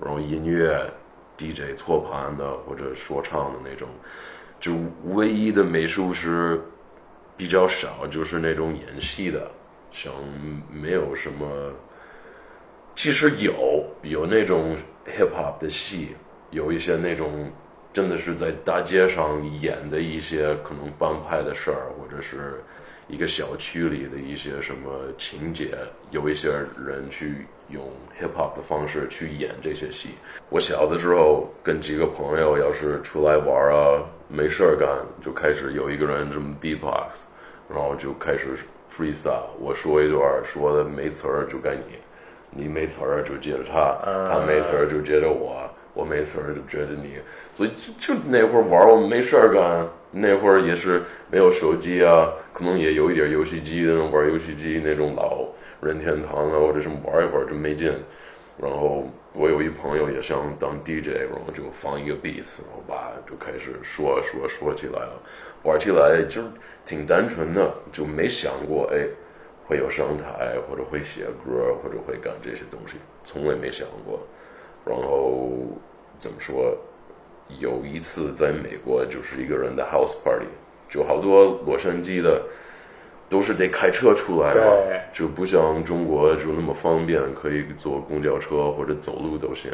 然后音乐 DJ 错盘的或者说唱的那种，就唯一的美术是比较少，就是那种演戏的，像没有什么。其实有有那种 hip hop 的戏，有一些那种真的是在大街上演的一些可能帮派的事儿，或者是一个小区里的一些什么情节，有一些人去用 hip hop 的方式去演这些戏。我小的时候跟几个朋友要是出来玩啊，没事儿干，就开始有一个人这么 beatbox，然后就开始 freestyle，我说一段儿说的没词儿就该你。你没词儿就接着他，他没词儿就接着我，我没词儿就接着你，所以就就那会儿玩儿我们没事儿干，那会儿也是没有手机啊，可能也有一点游戏机那种玩游戏机那种老任天堂啊或者什么玩一会儿就没劲，然后我有一朋友也想当 DJ，然后就放一个 beats，然后吧就开始说说说起来了，玩起来就挺单纯的，就没想过哎。会有上台，或者会写歌，或者会干这些东西，从来没想过。然后怎么说？有一次在美国，就是一个人的 house party，就好多洛杉矶的都是得开车出来嘛，就不像中国就那么方便，可以坐公交车或者走路都行。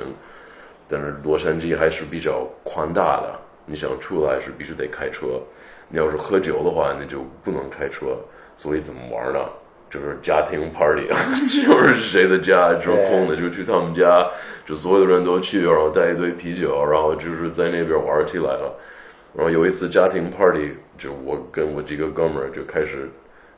但是洛杉矶还是比较宽大的，你想出来是必须得开车。你要是喝酒的话，那就不能开车。所以怎么玩呢？就是家庭 party，就是谁的家有空的就去他们家，就所有的人都去，然后带一堆啤酒，然后就是在那边玩起来了。然后有一次家庭 party，就我跟我几个哥们儿就开始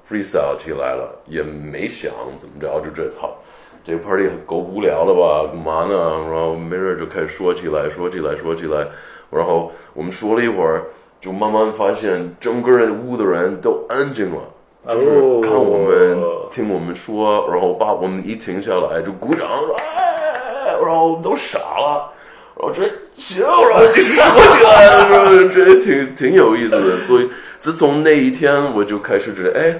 freestyle 起来了，也没想怎么着，就这操，这 party 够无聊的吧？干嘛呢？然后没人就开始说起来，说起来，说起来。然后我们说了一会儿，就慢慢发现整个人屋的人都安静了。就是看我们听我们说，然后把我们一停下来就鼓掌，哎，然后都傻了，然后这行，然后就是说起来，然后觉得挺挺有意思的。所以自从那一天，我就开始觉得，哎，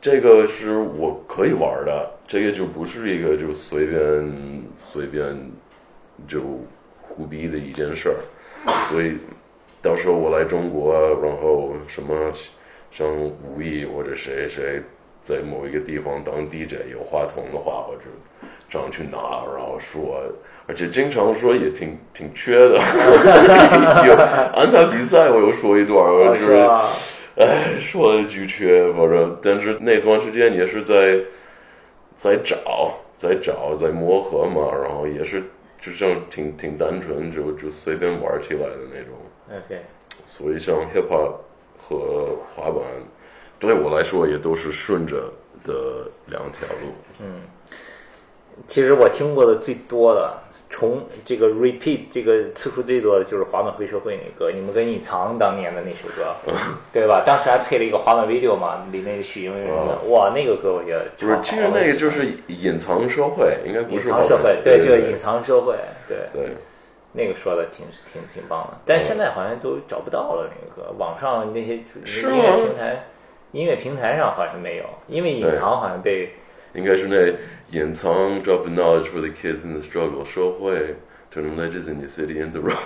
这个是我可以玩的，这个就不是一个就随便随便就胡逼的一件事儿。所以到时候我来中国，然后什么。像吴毅或者谁谁在某一个地方当 DJ 有话筒的话，我就这样去拿，然后说，而且经常说也挺挺缺的。有安踏比赛，我又说一段，我就是，哎，说的巨缺，反正但是那段时间也是在在找，在找，在磨合嘛，然后也是就像挺挺单纯，就就随便玩起来的那种。OK，所以像 hip hop。和滑板对我来说也都是顺着的两条路。嗯，其实我听过的最多的，从这个 repeat 这个次数最多的就是滑板黑社会那歌，你们跟隐藏当年的那首歌，对吧？当时还配了一个滑板 video 嘛，里面许英文的，哇，那个歌我觉得就是其实那个就是隐藏社会，应该不是隐藏社会，对，就是隐藏社会，对对。那个说的挺挺挺棒的，但现在好像都找不到了。那个网上那些音乐平台，音乐平台上好像没有，因为隐藏好像被应该是那隐藏 drop knowledge for the kids in the struggle 社会 turn legends in the city and the road。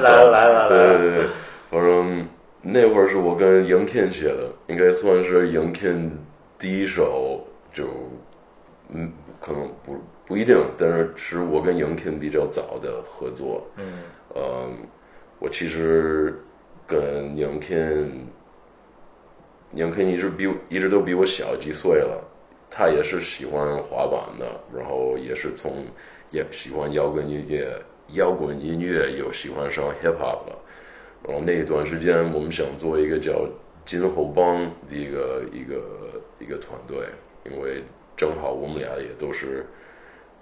来了来了来了，对对对，反正那会儿是我跟杨 Ken 写的，应该算是杨 Ken 第一首，就嗯，可能不。不一定，但是是我跟杨 Ken 比较早的合作。嗯，呃，我其实跟杨 Ken，杨 Ken 一直比一直都比我小几岁了。他也是喜欢滑板的，然后也是从也喜欢摇滚音乐，摇滚音乐又喜欢上 hip hop 了。然后那一段时间，我们想做一个叫金猴帮的一个一个一个团队，因为正好我们俩也都是。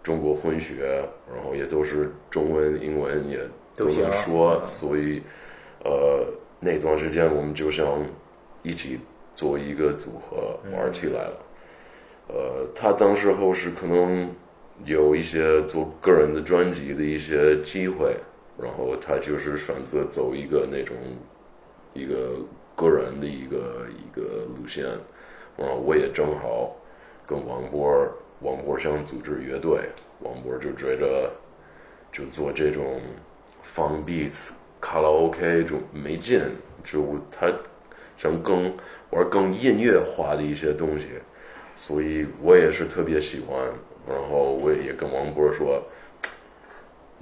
中国混血，然后也都是中文、英文也都能说，所以，呃，那段时间我们就想一起做一个组合玩起来了。呃，他当时候是可能有一些做个人的专辑的一些机会，然后他就是选择走一个那种一个个人的一个一个路线，然后我也正好跟王波。王博想组织乐队，王博就觉着就做这种放 beats 卡拉 OK 就没劲，就他想更玩更音乐化的一些东西，所以我也是特别喜欢。然后我也跟王博说：“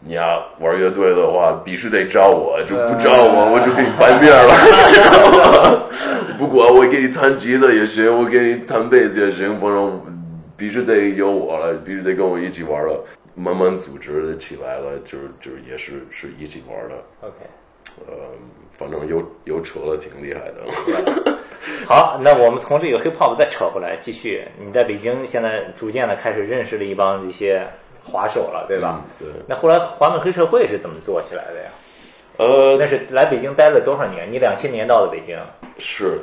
你要玩乐队的话，必须得找我，就不找我，我就给你翻面了。不管我给你弹吉他也行，我给你弹贝斯也行，反正。”必须得有我了，必须得跟我一起玩了，慢慢组织起来了，就是就是也是是一起玩的。OK，呃，反正又又扯了挺厉害的。好，那我们从这个 hip hop 再扯回来，继续。你在北京现在逐渐的开始认识了一帮这些滑手了，对吧？对。那后来滑板黑社会是怎么做起来的呀？呃，那是来北京待了多少年？你两千年到的北京？是，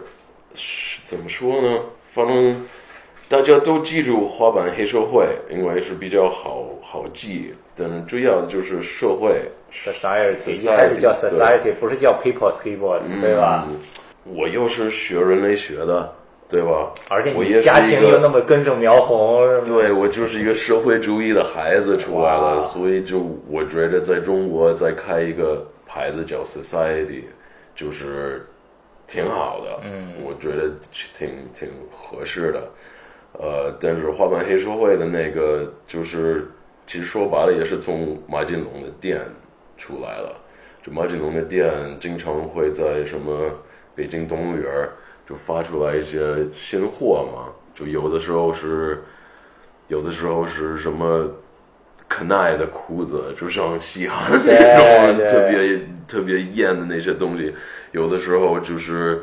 是怎么说呢？反正。大家都记住滑板黑社会，因为是比较好好记。但主要的就是社会，society，一开始叫 society，不是叫 people skateboards，对吧？我又是学人类学的，对吧？而且你家庭又那么根正苗红，对我就是一个社会主义的孩子出来了，所以就我觉得在中国再开一个牌子叫 society，就是挺好的。嗯，我觉得挺挺合适的。呃，但是滑板黑社会的那个就是其实说白了也是从马金龙的店出来了。就马金龙的店经常会在什么北京动物园儿就发出来一些新货嘛，就有的时候是，有的时候是什么。可耐的裤子，就像西汉那种特别特别艳的那些东西，有的时候就是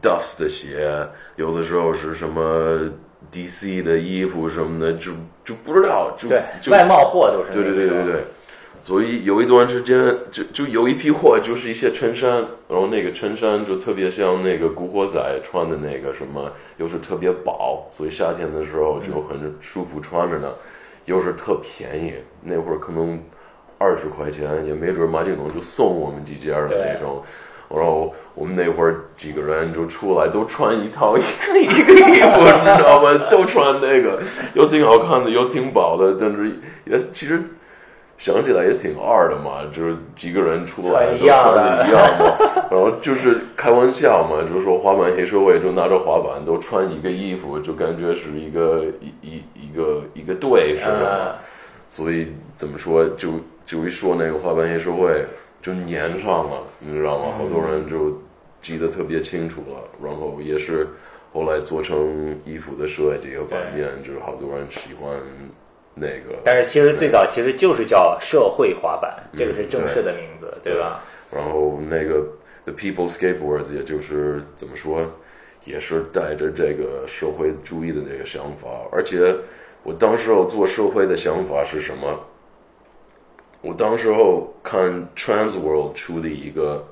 Duffs 的鞋，有的时候是什么 DC 的衣服什么的，就就不知道，就，就外贸货就是对对对对对，所以有一段时间就就有一批货就是一些衬衫，然后那个衬衫就特别像那个古惑仔穿的那个什么，又是特别薄，所以夏天的时候就很舒服穿着呢，又是特便宜，那会儿可能二十块钱，也没准马景龙就送我们几件的那种。然后我们那会儿几个人就出来，都穿一套一个一个衣服，你知道吗？都穿那个，又挺好看的，又挺薄的，但是也其实想起来也挺二的嘛，就是几个人出来都穿的一样嘛，然后就是开玩笑嘛，就说滑板黑社会就拿着滑板都穿一个衣服，就感觉是一个一一一个一个队似的。所以怎么说，就就一说那个滑板黑社会，就粘上了，你知道吗？好多人就记得特别清楚了。然后也是后来做成衣服的设计和版面，就是好多人喜欢那个。但是其实最早其实就是叫社会滑板，这个嗯是正式的名字，对吧？然后那个 The People Skateboards，也就是怎么说，也是带着这个社会主义的这个想法。而且我当时候做社会的想法是什么？我当时候看 Transworld 出的一个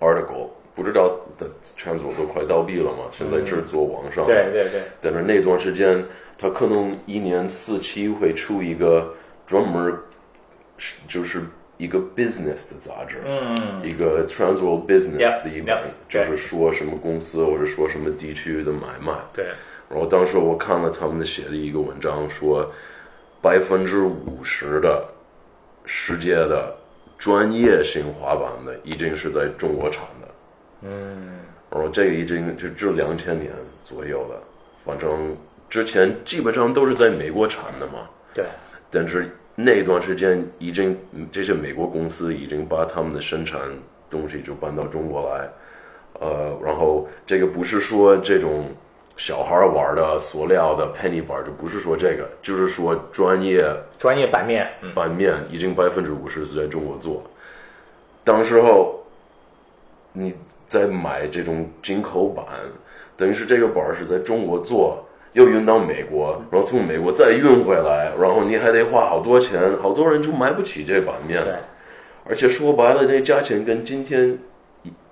article，不知道的 Transworld 都快倒闭了嘛，现在只做网上。对对对，但是那段时间，他可能一年四期会出一个专门是就是一个 business 的杂志，嗯，一个 Transworld Business 的一本就是说什么公司或者说什么地区的买卖。对，然后当时我看了他们写的一个文章，说百分之五十的世界的专业性滑板的已经是在中国产的。嗯，然后这个已经就就两千年左右了，反正之前基本上都是在美国产的嘛。对，但是那段时间已经这些美国公司已经把他们的生产东西就搬到中国来，呃，然后这个不是说这种小孩玩的塑料的 penny bar，就不是说这个，就是说专业专业版面，嗯，版面已经百分之五十是在中国做。当时候你在买这种进口版，等于是这个板儿是在中国做，又运到美国，然后从美国再运回来，然后你还得花好多钱，好多人就买不起这版面。对，而且说白了，那价钱跟今天一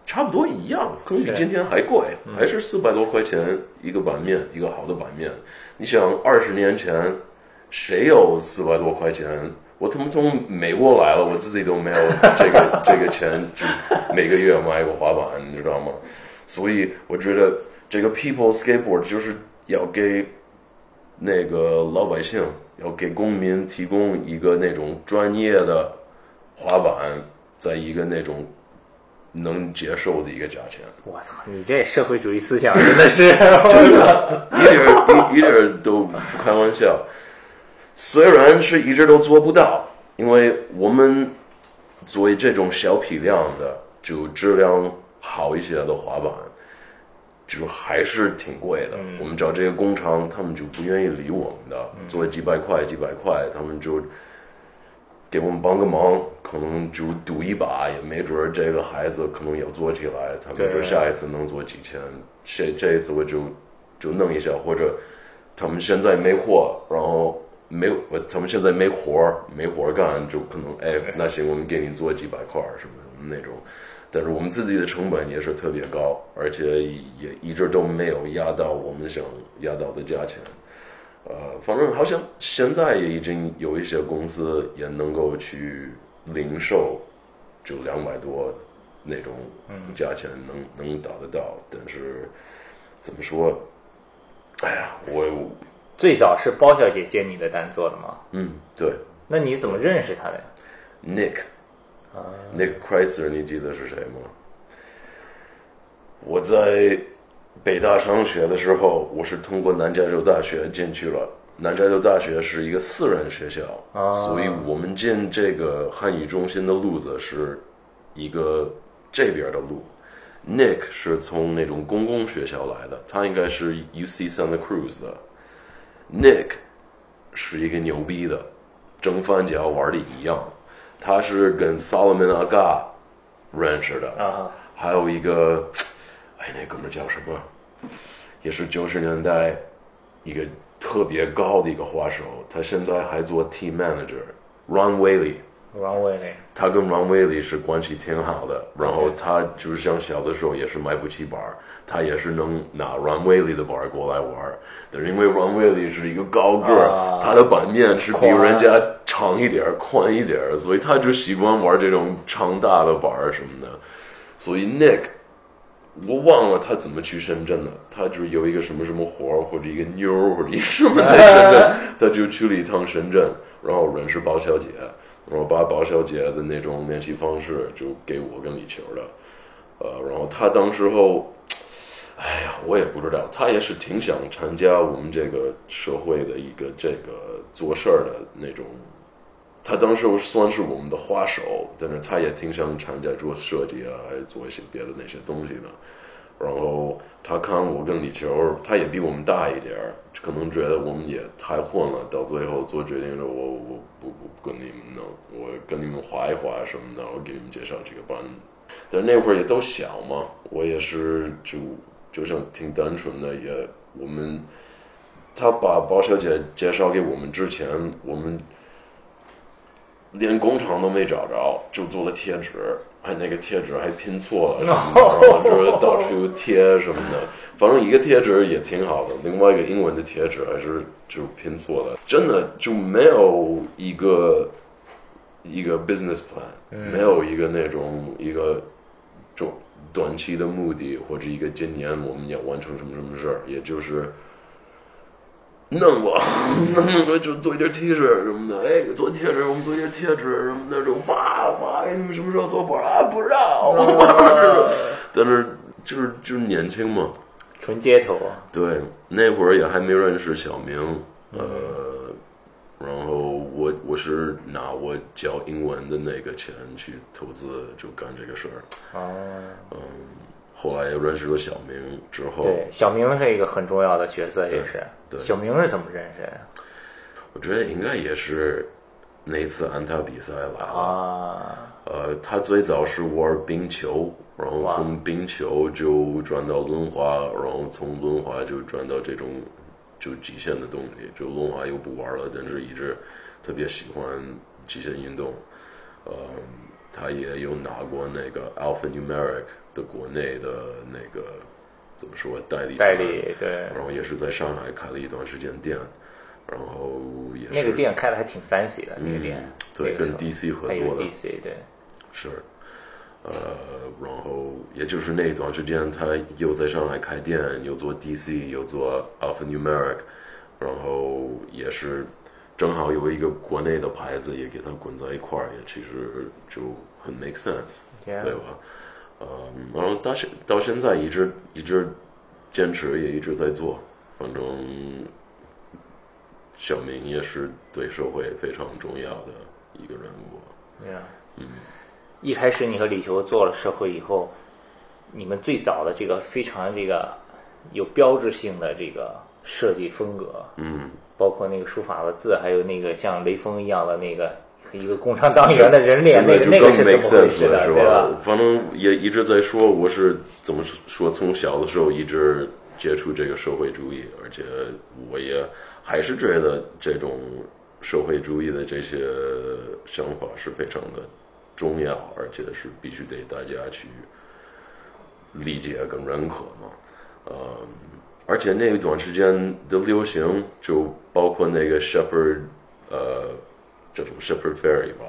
差不多一样，可能比今天还贵，还是四百多块钱一个版面，一个好的版面。你想二十年前，谁有四百多块钱？我他妈从美国来了，我自己都没有 这个这个钱，就每个月买个滑板，你知道吗？所以我觉得这个 People Skateboard 就是要给那个老百姓，要给公民提供一个那种专业的滑板，在一个那种能接受的一个价钱。我操，你这社会主义思想真的是，真的，一点儿一一点儿都不开玩笑。虽然是一直都做不到，因为我们作为这种小批量的，就质量好一些的滑板，就还是挺贵的。我们找这些工厂，他们就不愿意理我们的，做几百块、几百块，他们就给我们帮个忙，可能就赌一把，也没准儿这个孩子可能也做起来，他们对说下一次能做几千，这这一次我就就弄一下，或者他们现在没货，然后没有，呃他们现在没活儿，没活儿干，就可能哎，那行，我们给你做几百块儿什么的那种。但是我们自己的成本也是特别高，而且也一直都没有压到我们想压到的价钱。呃，反正好像现在也已经有一些公司也能够去零售，就两百多那种价钱能能达得到。但是怎么说？哎呀，我最早是包小姐接你的单做的吗？嗯，对那你怎么认识他的呀？，Nick。Nick Kreitzer，你记得是谁吗？我在北大上学的时候，我是通过南加州大学进去了，南加州大学是一个私人学校，啊所以我们进这个汉语中心的路子是一个这边的路。Nick 是从那种公共学校来的，他应该是 UC Santa Cruz 的。Nick 是一个牛逼的，正反脚玩的一样。他是跟 Solomon Aga 认识的，啊，还有一个，哎，那哥们儿叫什么？也是九十年代一个特别高的一个滑手，他现在还做 team manager，Ron Whaley。王伟嘞，他跟 Ron Whaley 是关系挺好的，然后他就是像小的时候也是买不起板儿，他也是能拿 Ron Whaley 的板儿过来玩儿，但是因为 Ron Whaley 是一个高个儿，啊他的板面是比人家长一点儿、宽一点儿，所以他就习惯玩这种长大的板儿什么的。所以 Nick，我忘了他怎么去深圳了，他就是有一个什么什么活儿或者一个妞儿或者一什么 在深圳，他就去了一趟深圳，然后认识包小姐，然后把包小姐的那种联系方式就给我跟李球的，呃，然后他当时候，哎呀，我也不知道，他也是挺想参加我们这个社会的一个这个做事儿的那种。他当时算是我们的花手，但是他也挺想参加做设计啊，还做一些别的那些东西的。然后他看我跟李球，他也比我们大一点儿，可能觉得我们也太混了，到最后做决定了，我我不不不跟你们弄，我跟你们划一划什么的，我给你们介绍几个班。但那会儿也都小嘛，我也是就就像挺单纯的，也我们他把包小姐介绍给我们之前，我们连工厂都没找着，就做了贴纸，还那个贴纸还拼错了什么的，然后就是到处贴什么的。反正一个贴纸也挺好的，另外一个英文的贴纸还是就拼错了，真的就没有一个一个 business plan，、没有一个那种一个中短期的目的，或者一个今年我们要完成什么什么事儿，也就是。弄吧，弄吧，就做一点 T 恤什么的。哎，做贴纸，我们做一点贴纸什么的，就哇哇，哎，你们什么时候做板啊？不知道。但是就是就是年轻嘛，纯街头，对，那会儿也还没认识小明，呃，然后我我是拿我教英文的那个钱去投资，就干这个事儿。哦，后来又认识了小明之后，对，小明是一个很重要的角色，也是。对小明是怎么认识的？我觉得应该也是那次安踏比赛来了。啊，呃，他最早是玩冰球，然后从冰球就转到轮滑，然后从轮滑就转到这种就极限的东西。就轮滑又不玩了，但是一直特别喜欢极限运动。呃，他也有拿过那个 Alpha Numeric 的国内的那个怎么说代理代理对，然后也是在上海开了一段时间店，然后也是那个店开的还挺 fancy 的，那个店嗯，对，跟 DC 合作的。DC 对，是，呃，然后也就是那一段时间，他又在上海开店，又做 DC，又做 Alpha Numeric，然后也是正好有一个国内的牌子也给它滚在一块儿，也其实就很 make sense，Yeah 对吧？嗯，然后到现到现在一直一直坚持，也一直在做，反正小明也是对社会非常重要的一个人物。嗯，一开始你和李球做了社会以后，你们最早的这个非常这个有标志性的这个设计风格，嗯，包括那个书法的字，还有那个像雷锋一样的那个一个共产党员的人脸，那那个是怎么回事的，对吧？反正也一直在说，我是怎么说，从小的时候一直接触这个社会主义，而且我也还是觉得这种社会主义的这些想法是非常的重要，而且是必须得大家去理解跟认可嘛。呃，而且那一段时间的流行，就包括那个 Shepherd，呃，这种 Shepherd Fairy 吧，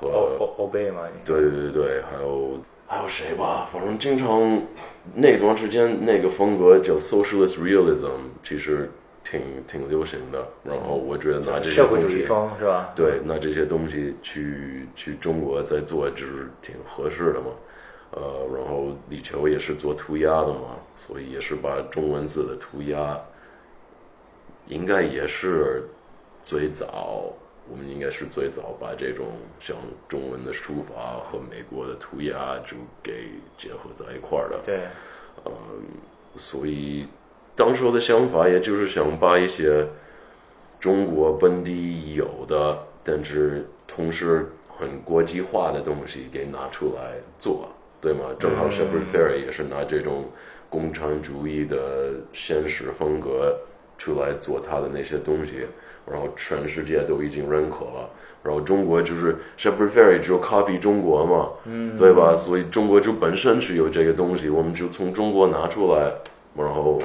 和欧欧欧贝嘛，对对对对，还有还有谁吧？反正经常那段时间那个风格叫 socialist realism，其实挺挺流行的。然后我觉得拿这些社会主义东西，风是吧？对，拿这些东西去去中国再做，就是挺合适的嘛。呃，然后李球也是做涂鸦的嘛，所以也是把中文字的涂鸦应该也是最早，我们应该是最早把这种像中文的书法和美国的涂鸦就给结合在一块儿的。对，嗯所以当时的想法也就是想把一些中国本地有的，但是同时很国际化的东西给拿出来做，对吗？正好 Shepard Fairey 也是拿这种共产主义的现实风格出来做他的那些东西，然后全世界都已经认可了。然后中国就是 Shepard Fairey 只有 copy 中国嘛，嗯，对吧？所以中国就本身是有这个东西，我们就从中国拿出来，然后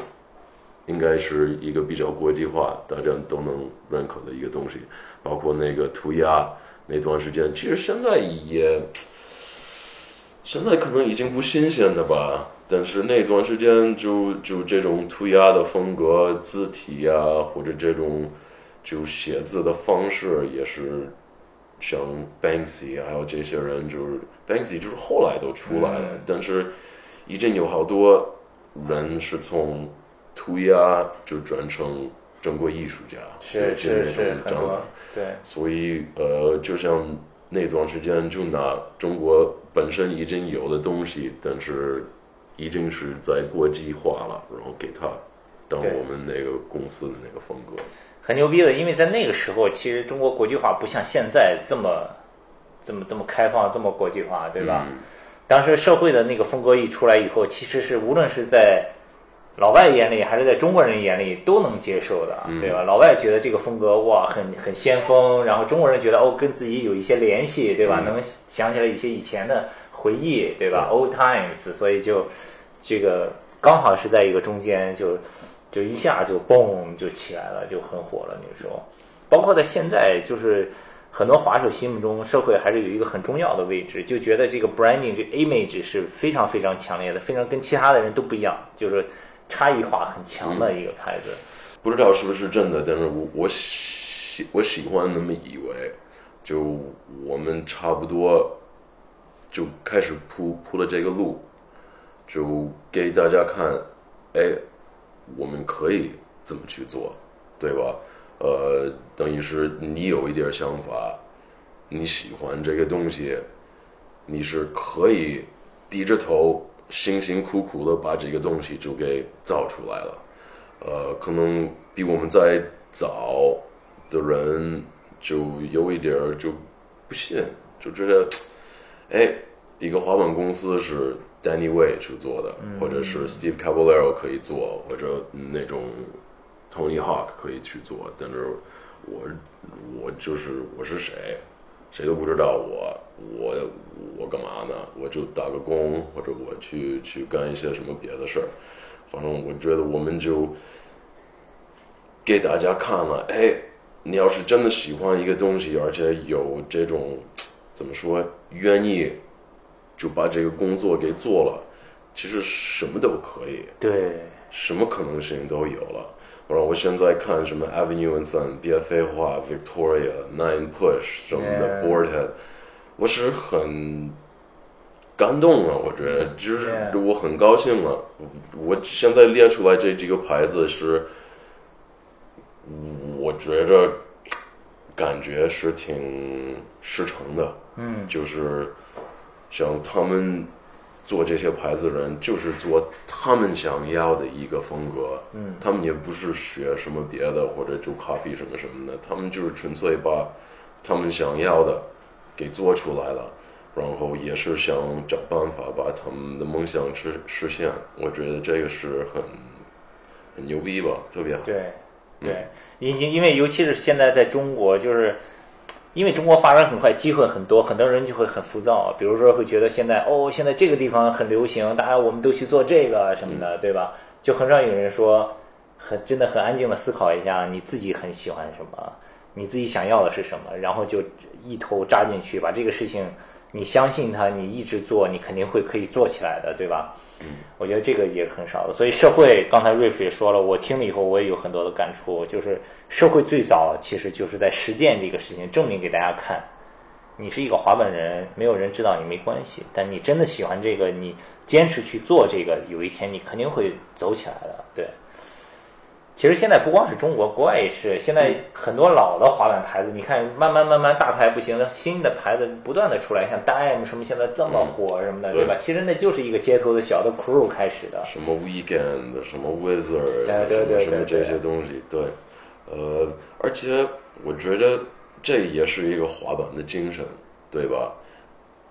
应该是一个比较国际化，大家都能认可的一个东西。包括那个涂鸦那段时间，其实现在也现在可能已经不新鲜了吧。但是那段时间就就这种涂鸦的风格、字体啊，或者这种就写字的方式，也是像 Banksy 还有这些人，就是 Banksy 就是后来都出来了，但是已经有好多人是从涂鸦就转成中国艺术家，是是是，很多。对，所以呃，就像那段时间，就拿中国本身已经有的东西，但是已经是在国际化了，然后给它当我们那个公司的那个风格。很牛逼的，因为在那个时候，其实中国国际化不像现在这么这么这么开放，这么国际化，对吧？当时社会的那个风格一出来以后，其实是无论是在老外眼里还是在中国人眼里都能接受的，对吧？老外觉得这个风格哇很很先锋，然后中国人觉得哦跟自己有一些联系，对吧？能想起来一些以前的回忆，对吧？Old times，所以就这个刚好是在一个中间就就一下就嘣就起来了，就很火了那个时候。包括在现在，就是很多滑手心目中，社会还是有一个很重要的位置，就觉得这个 branding 这 image 是非常非常强烈的，非常跟其他的人都不一样，就是差异化很强的一个牌子。不知道是不是真的，但是我我喜我喜欢那么以为，就我们差不多就开始铺铺了这个路，就给大家看，哎，我们可以这么去做，对吧？呃，等于是你有一点想法，你喜欢这个东西，你是可以低着头辛辛苦苦的把这个东西就给造出来了。呃，可能比我们再早的人就有一点儿就不信，就觉得，哎，一个滑板公司是 Danny Way 去做的，或者是 Steve Caballero 可以做，或者那种 Tony Hawk 可以去做，但是我我就是我是谁，谁都不知道我我我干嘛呢？我就打个工，或者我去去干一些什么别的事儿。反正我觉得我们就给大家看了，哎，你要是真的喜欢一个东西，而且有这种怎么说愿意，就把这个工作给做了，其实什么都可以。对，什么可能性都有了。然后我现在看什么 Avenue and Sun、BFA 画、Victoria、Nine Push 什么的 Boardhead，我是很感动了。我觉得就是.我很高兴了。我现在列出来这几个牌子是，我觉着感觉是挺实诚的。嗯，就是像他们做这些牌子的人，就是做他们想要的一个风格。嗯，他们也不是学什么别的，或者就 copy 什么什么的，他们就是纯粹把他们想要的给做出来了，然后也是想找办法把他们的梦想实实现。我觉得这个是很很牛逼吧，特别好。对，对，因因因为尤其是现在在中国，就是因为中国发展很快，机会很多，很多人就会很浮躁。比如说会觉得现在哦，现在这个地方很流行，大家我们都去做这个什么的，对吧？就很少有人说很真的很安静的思考一下你自己很喜欢什么，你自己想要的是什么，然后就一头扎进去，把这个事情你相信它，你一直做，你肯定会可以做起来的，对吧？我觉得这个也很少的，所以社会刚才瑞夫也说了，我听了以后我也有很多的感触，就是社会最早其实就是在实践这个事情，证明给大家看，你是一个滑板人，没有人知道你没关系，但你真的喜欢这个，你坚持去做这个，有一天你肯定会走起来的。对，其实现在不光是中国，国外也是。现在很多老的滑板牌子，你看慢慢慢慢大牌不行了，新的牌子不断的出来，像 Dime 什么现在这么火什么的，对吧？其实那就是一个街头的小的 crew 开始的。什么 Weekend，什么 Wizard，对对对什么什么东西，对，呃，而且我觉得这也是一个滑板的精神，对吧？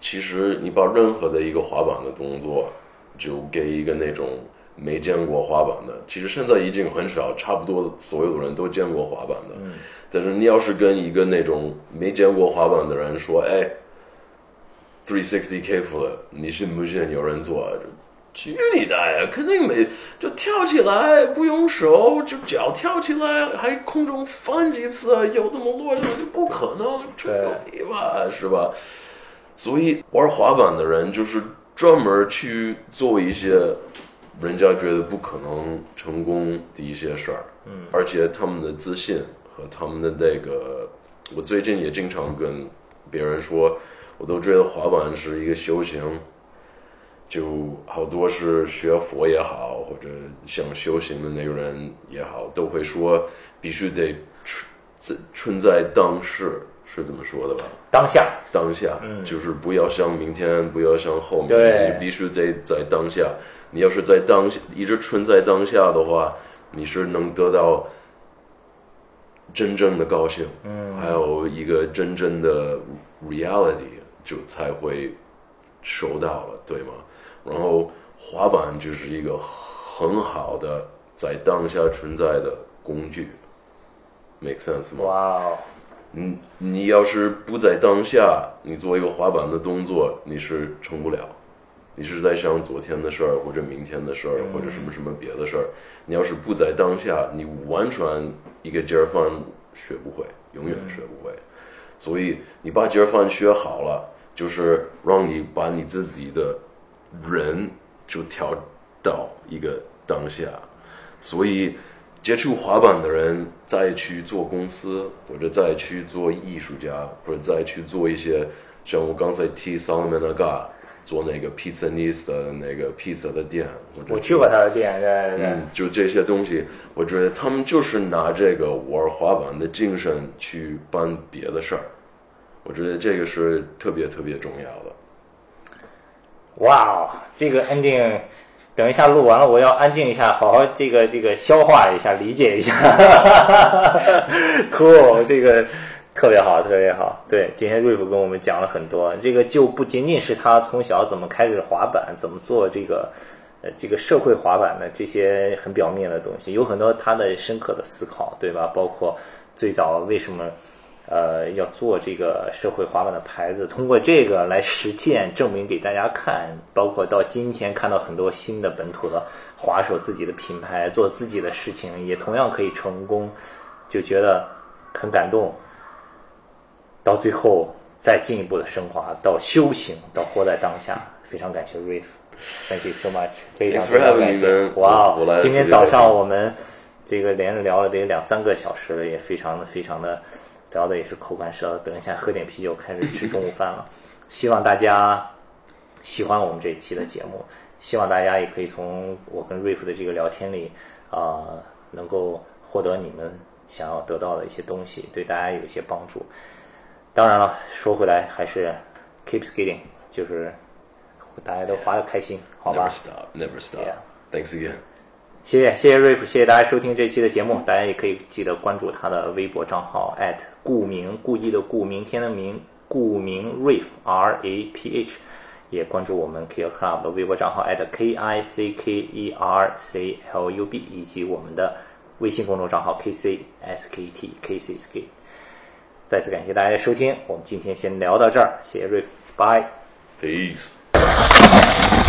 其实你把任何的一个滑板的动作，就给一个那种没见过滑板的，其实现在已经很少，差不多所有的人都见过滑板的。嗯但是你要是跟一个那种没见过滑板的人说，哎，three sixty K flip，你信不信有人做？去你的呀！肯定没，就跳起来不用手，就脚跳起来，还空中翻几次，有这么落上就不可能，吹牛逼吧，是吧？所以玩滑板的人就是专门去做一些人家觉得不可能成功的一些事儿，嗯，而且他们的自信和他们的那个，我最近也经常跟别人说，我都觉得滑板是一个修行，就好多是学佛也好，或者想修行的那个人也好，都会说必须得存存在当时，是怎么说的吧？当下，当下，就是不要想明天，不要想后面，你必须得在当下。你要是在当下一直存在当下的话，你是能得到真正的高兴，嗯，还有一个真正的 reality 就才会收到了，对吗？然后滑板就是一个很好的在当下存在的工具，make sense 吗？哇哦，你你要是不在当下，你做一个滑板的动作，你是成不了。你是在想昨天的事儿，或者明天的事儿，或者什么什么别的事儿。你要是不在当下，你完全一个劲儿翻学不会，永远学不会。所以你把劲儿翻学好了，就是让你把你自己的人就调到一个当下。所以接触滑板的人再去做公司，或者再去做艺术家，或者再去做一些像我刚才提 Solomon Aga 做那个 Pizza Nis 的那个 pizza 的店，我去过他的店，对对对。嗯，就这些东西，我觉得他们就是拿这个玩滑板的精神去办别的事儿，我觉得这个是特别特别重要的。哇哦，这个 ending，等一下录完了，我要安静一下，好好这个这个消化一下，理解一下。cool，这个特别好，特别好。对，今天瑞夫跟我们讲了很多，这个就不仅仅是他从小怎么开始滑板，怎么做这个呃这个社会滑板的这些很表面的东西，有很多他的深刻的思考，对吧？包括最早为什么。呃，要做这个社会滑板的牌子，通过这个来实践证明给大家看，包括到今天看到很多新的本土的滑手自己的品牌做自己的事情，也同样可以成功，就觉得很感动。到最后再进一步的升华到修行，到活在当下，非常感谢 Riff，Thank you so much，非常非常感谢。哇哦，今天早上我们这个连着聊了得两三个小时了，也非常的非常的聊的也是口干舌燥。等一下喝点啤酒，开始吃中午饭了。希望大家喜欢我们这一期的节目，希望大家也可以从我跟瑞夫的这个聊天里啊、能够获得你们想要得到的一些东西，对大家有一些帮助。当然了，说回来还是 keep skating，就是大家都滑得开心，好吧 never stop. Yeah. Thanks again. 谢谢谢谢瑞夫，谢谢大家收听这期的节目，大家也可以记得关注他的微博账号顾明故意的顾明天的明顾明 Riff R A P H，也关注我们 Kicker Club 的微博账号 K I C K E R C L U B，以及我们的微信公众账号 K C S K T K C S K。再次感谢大家的收听，我们今天先聊到这儿，谢谢瑞夫，拜，peace。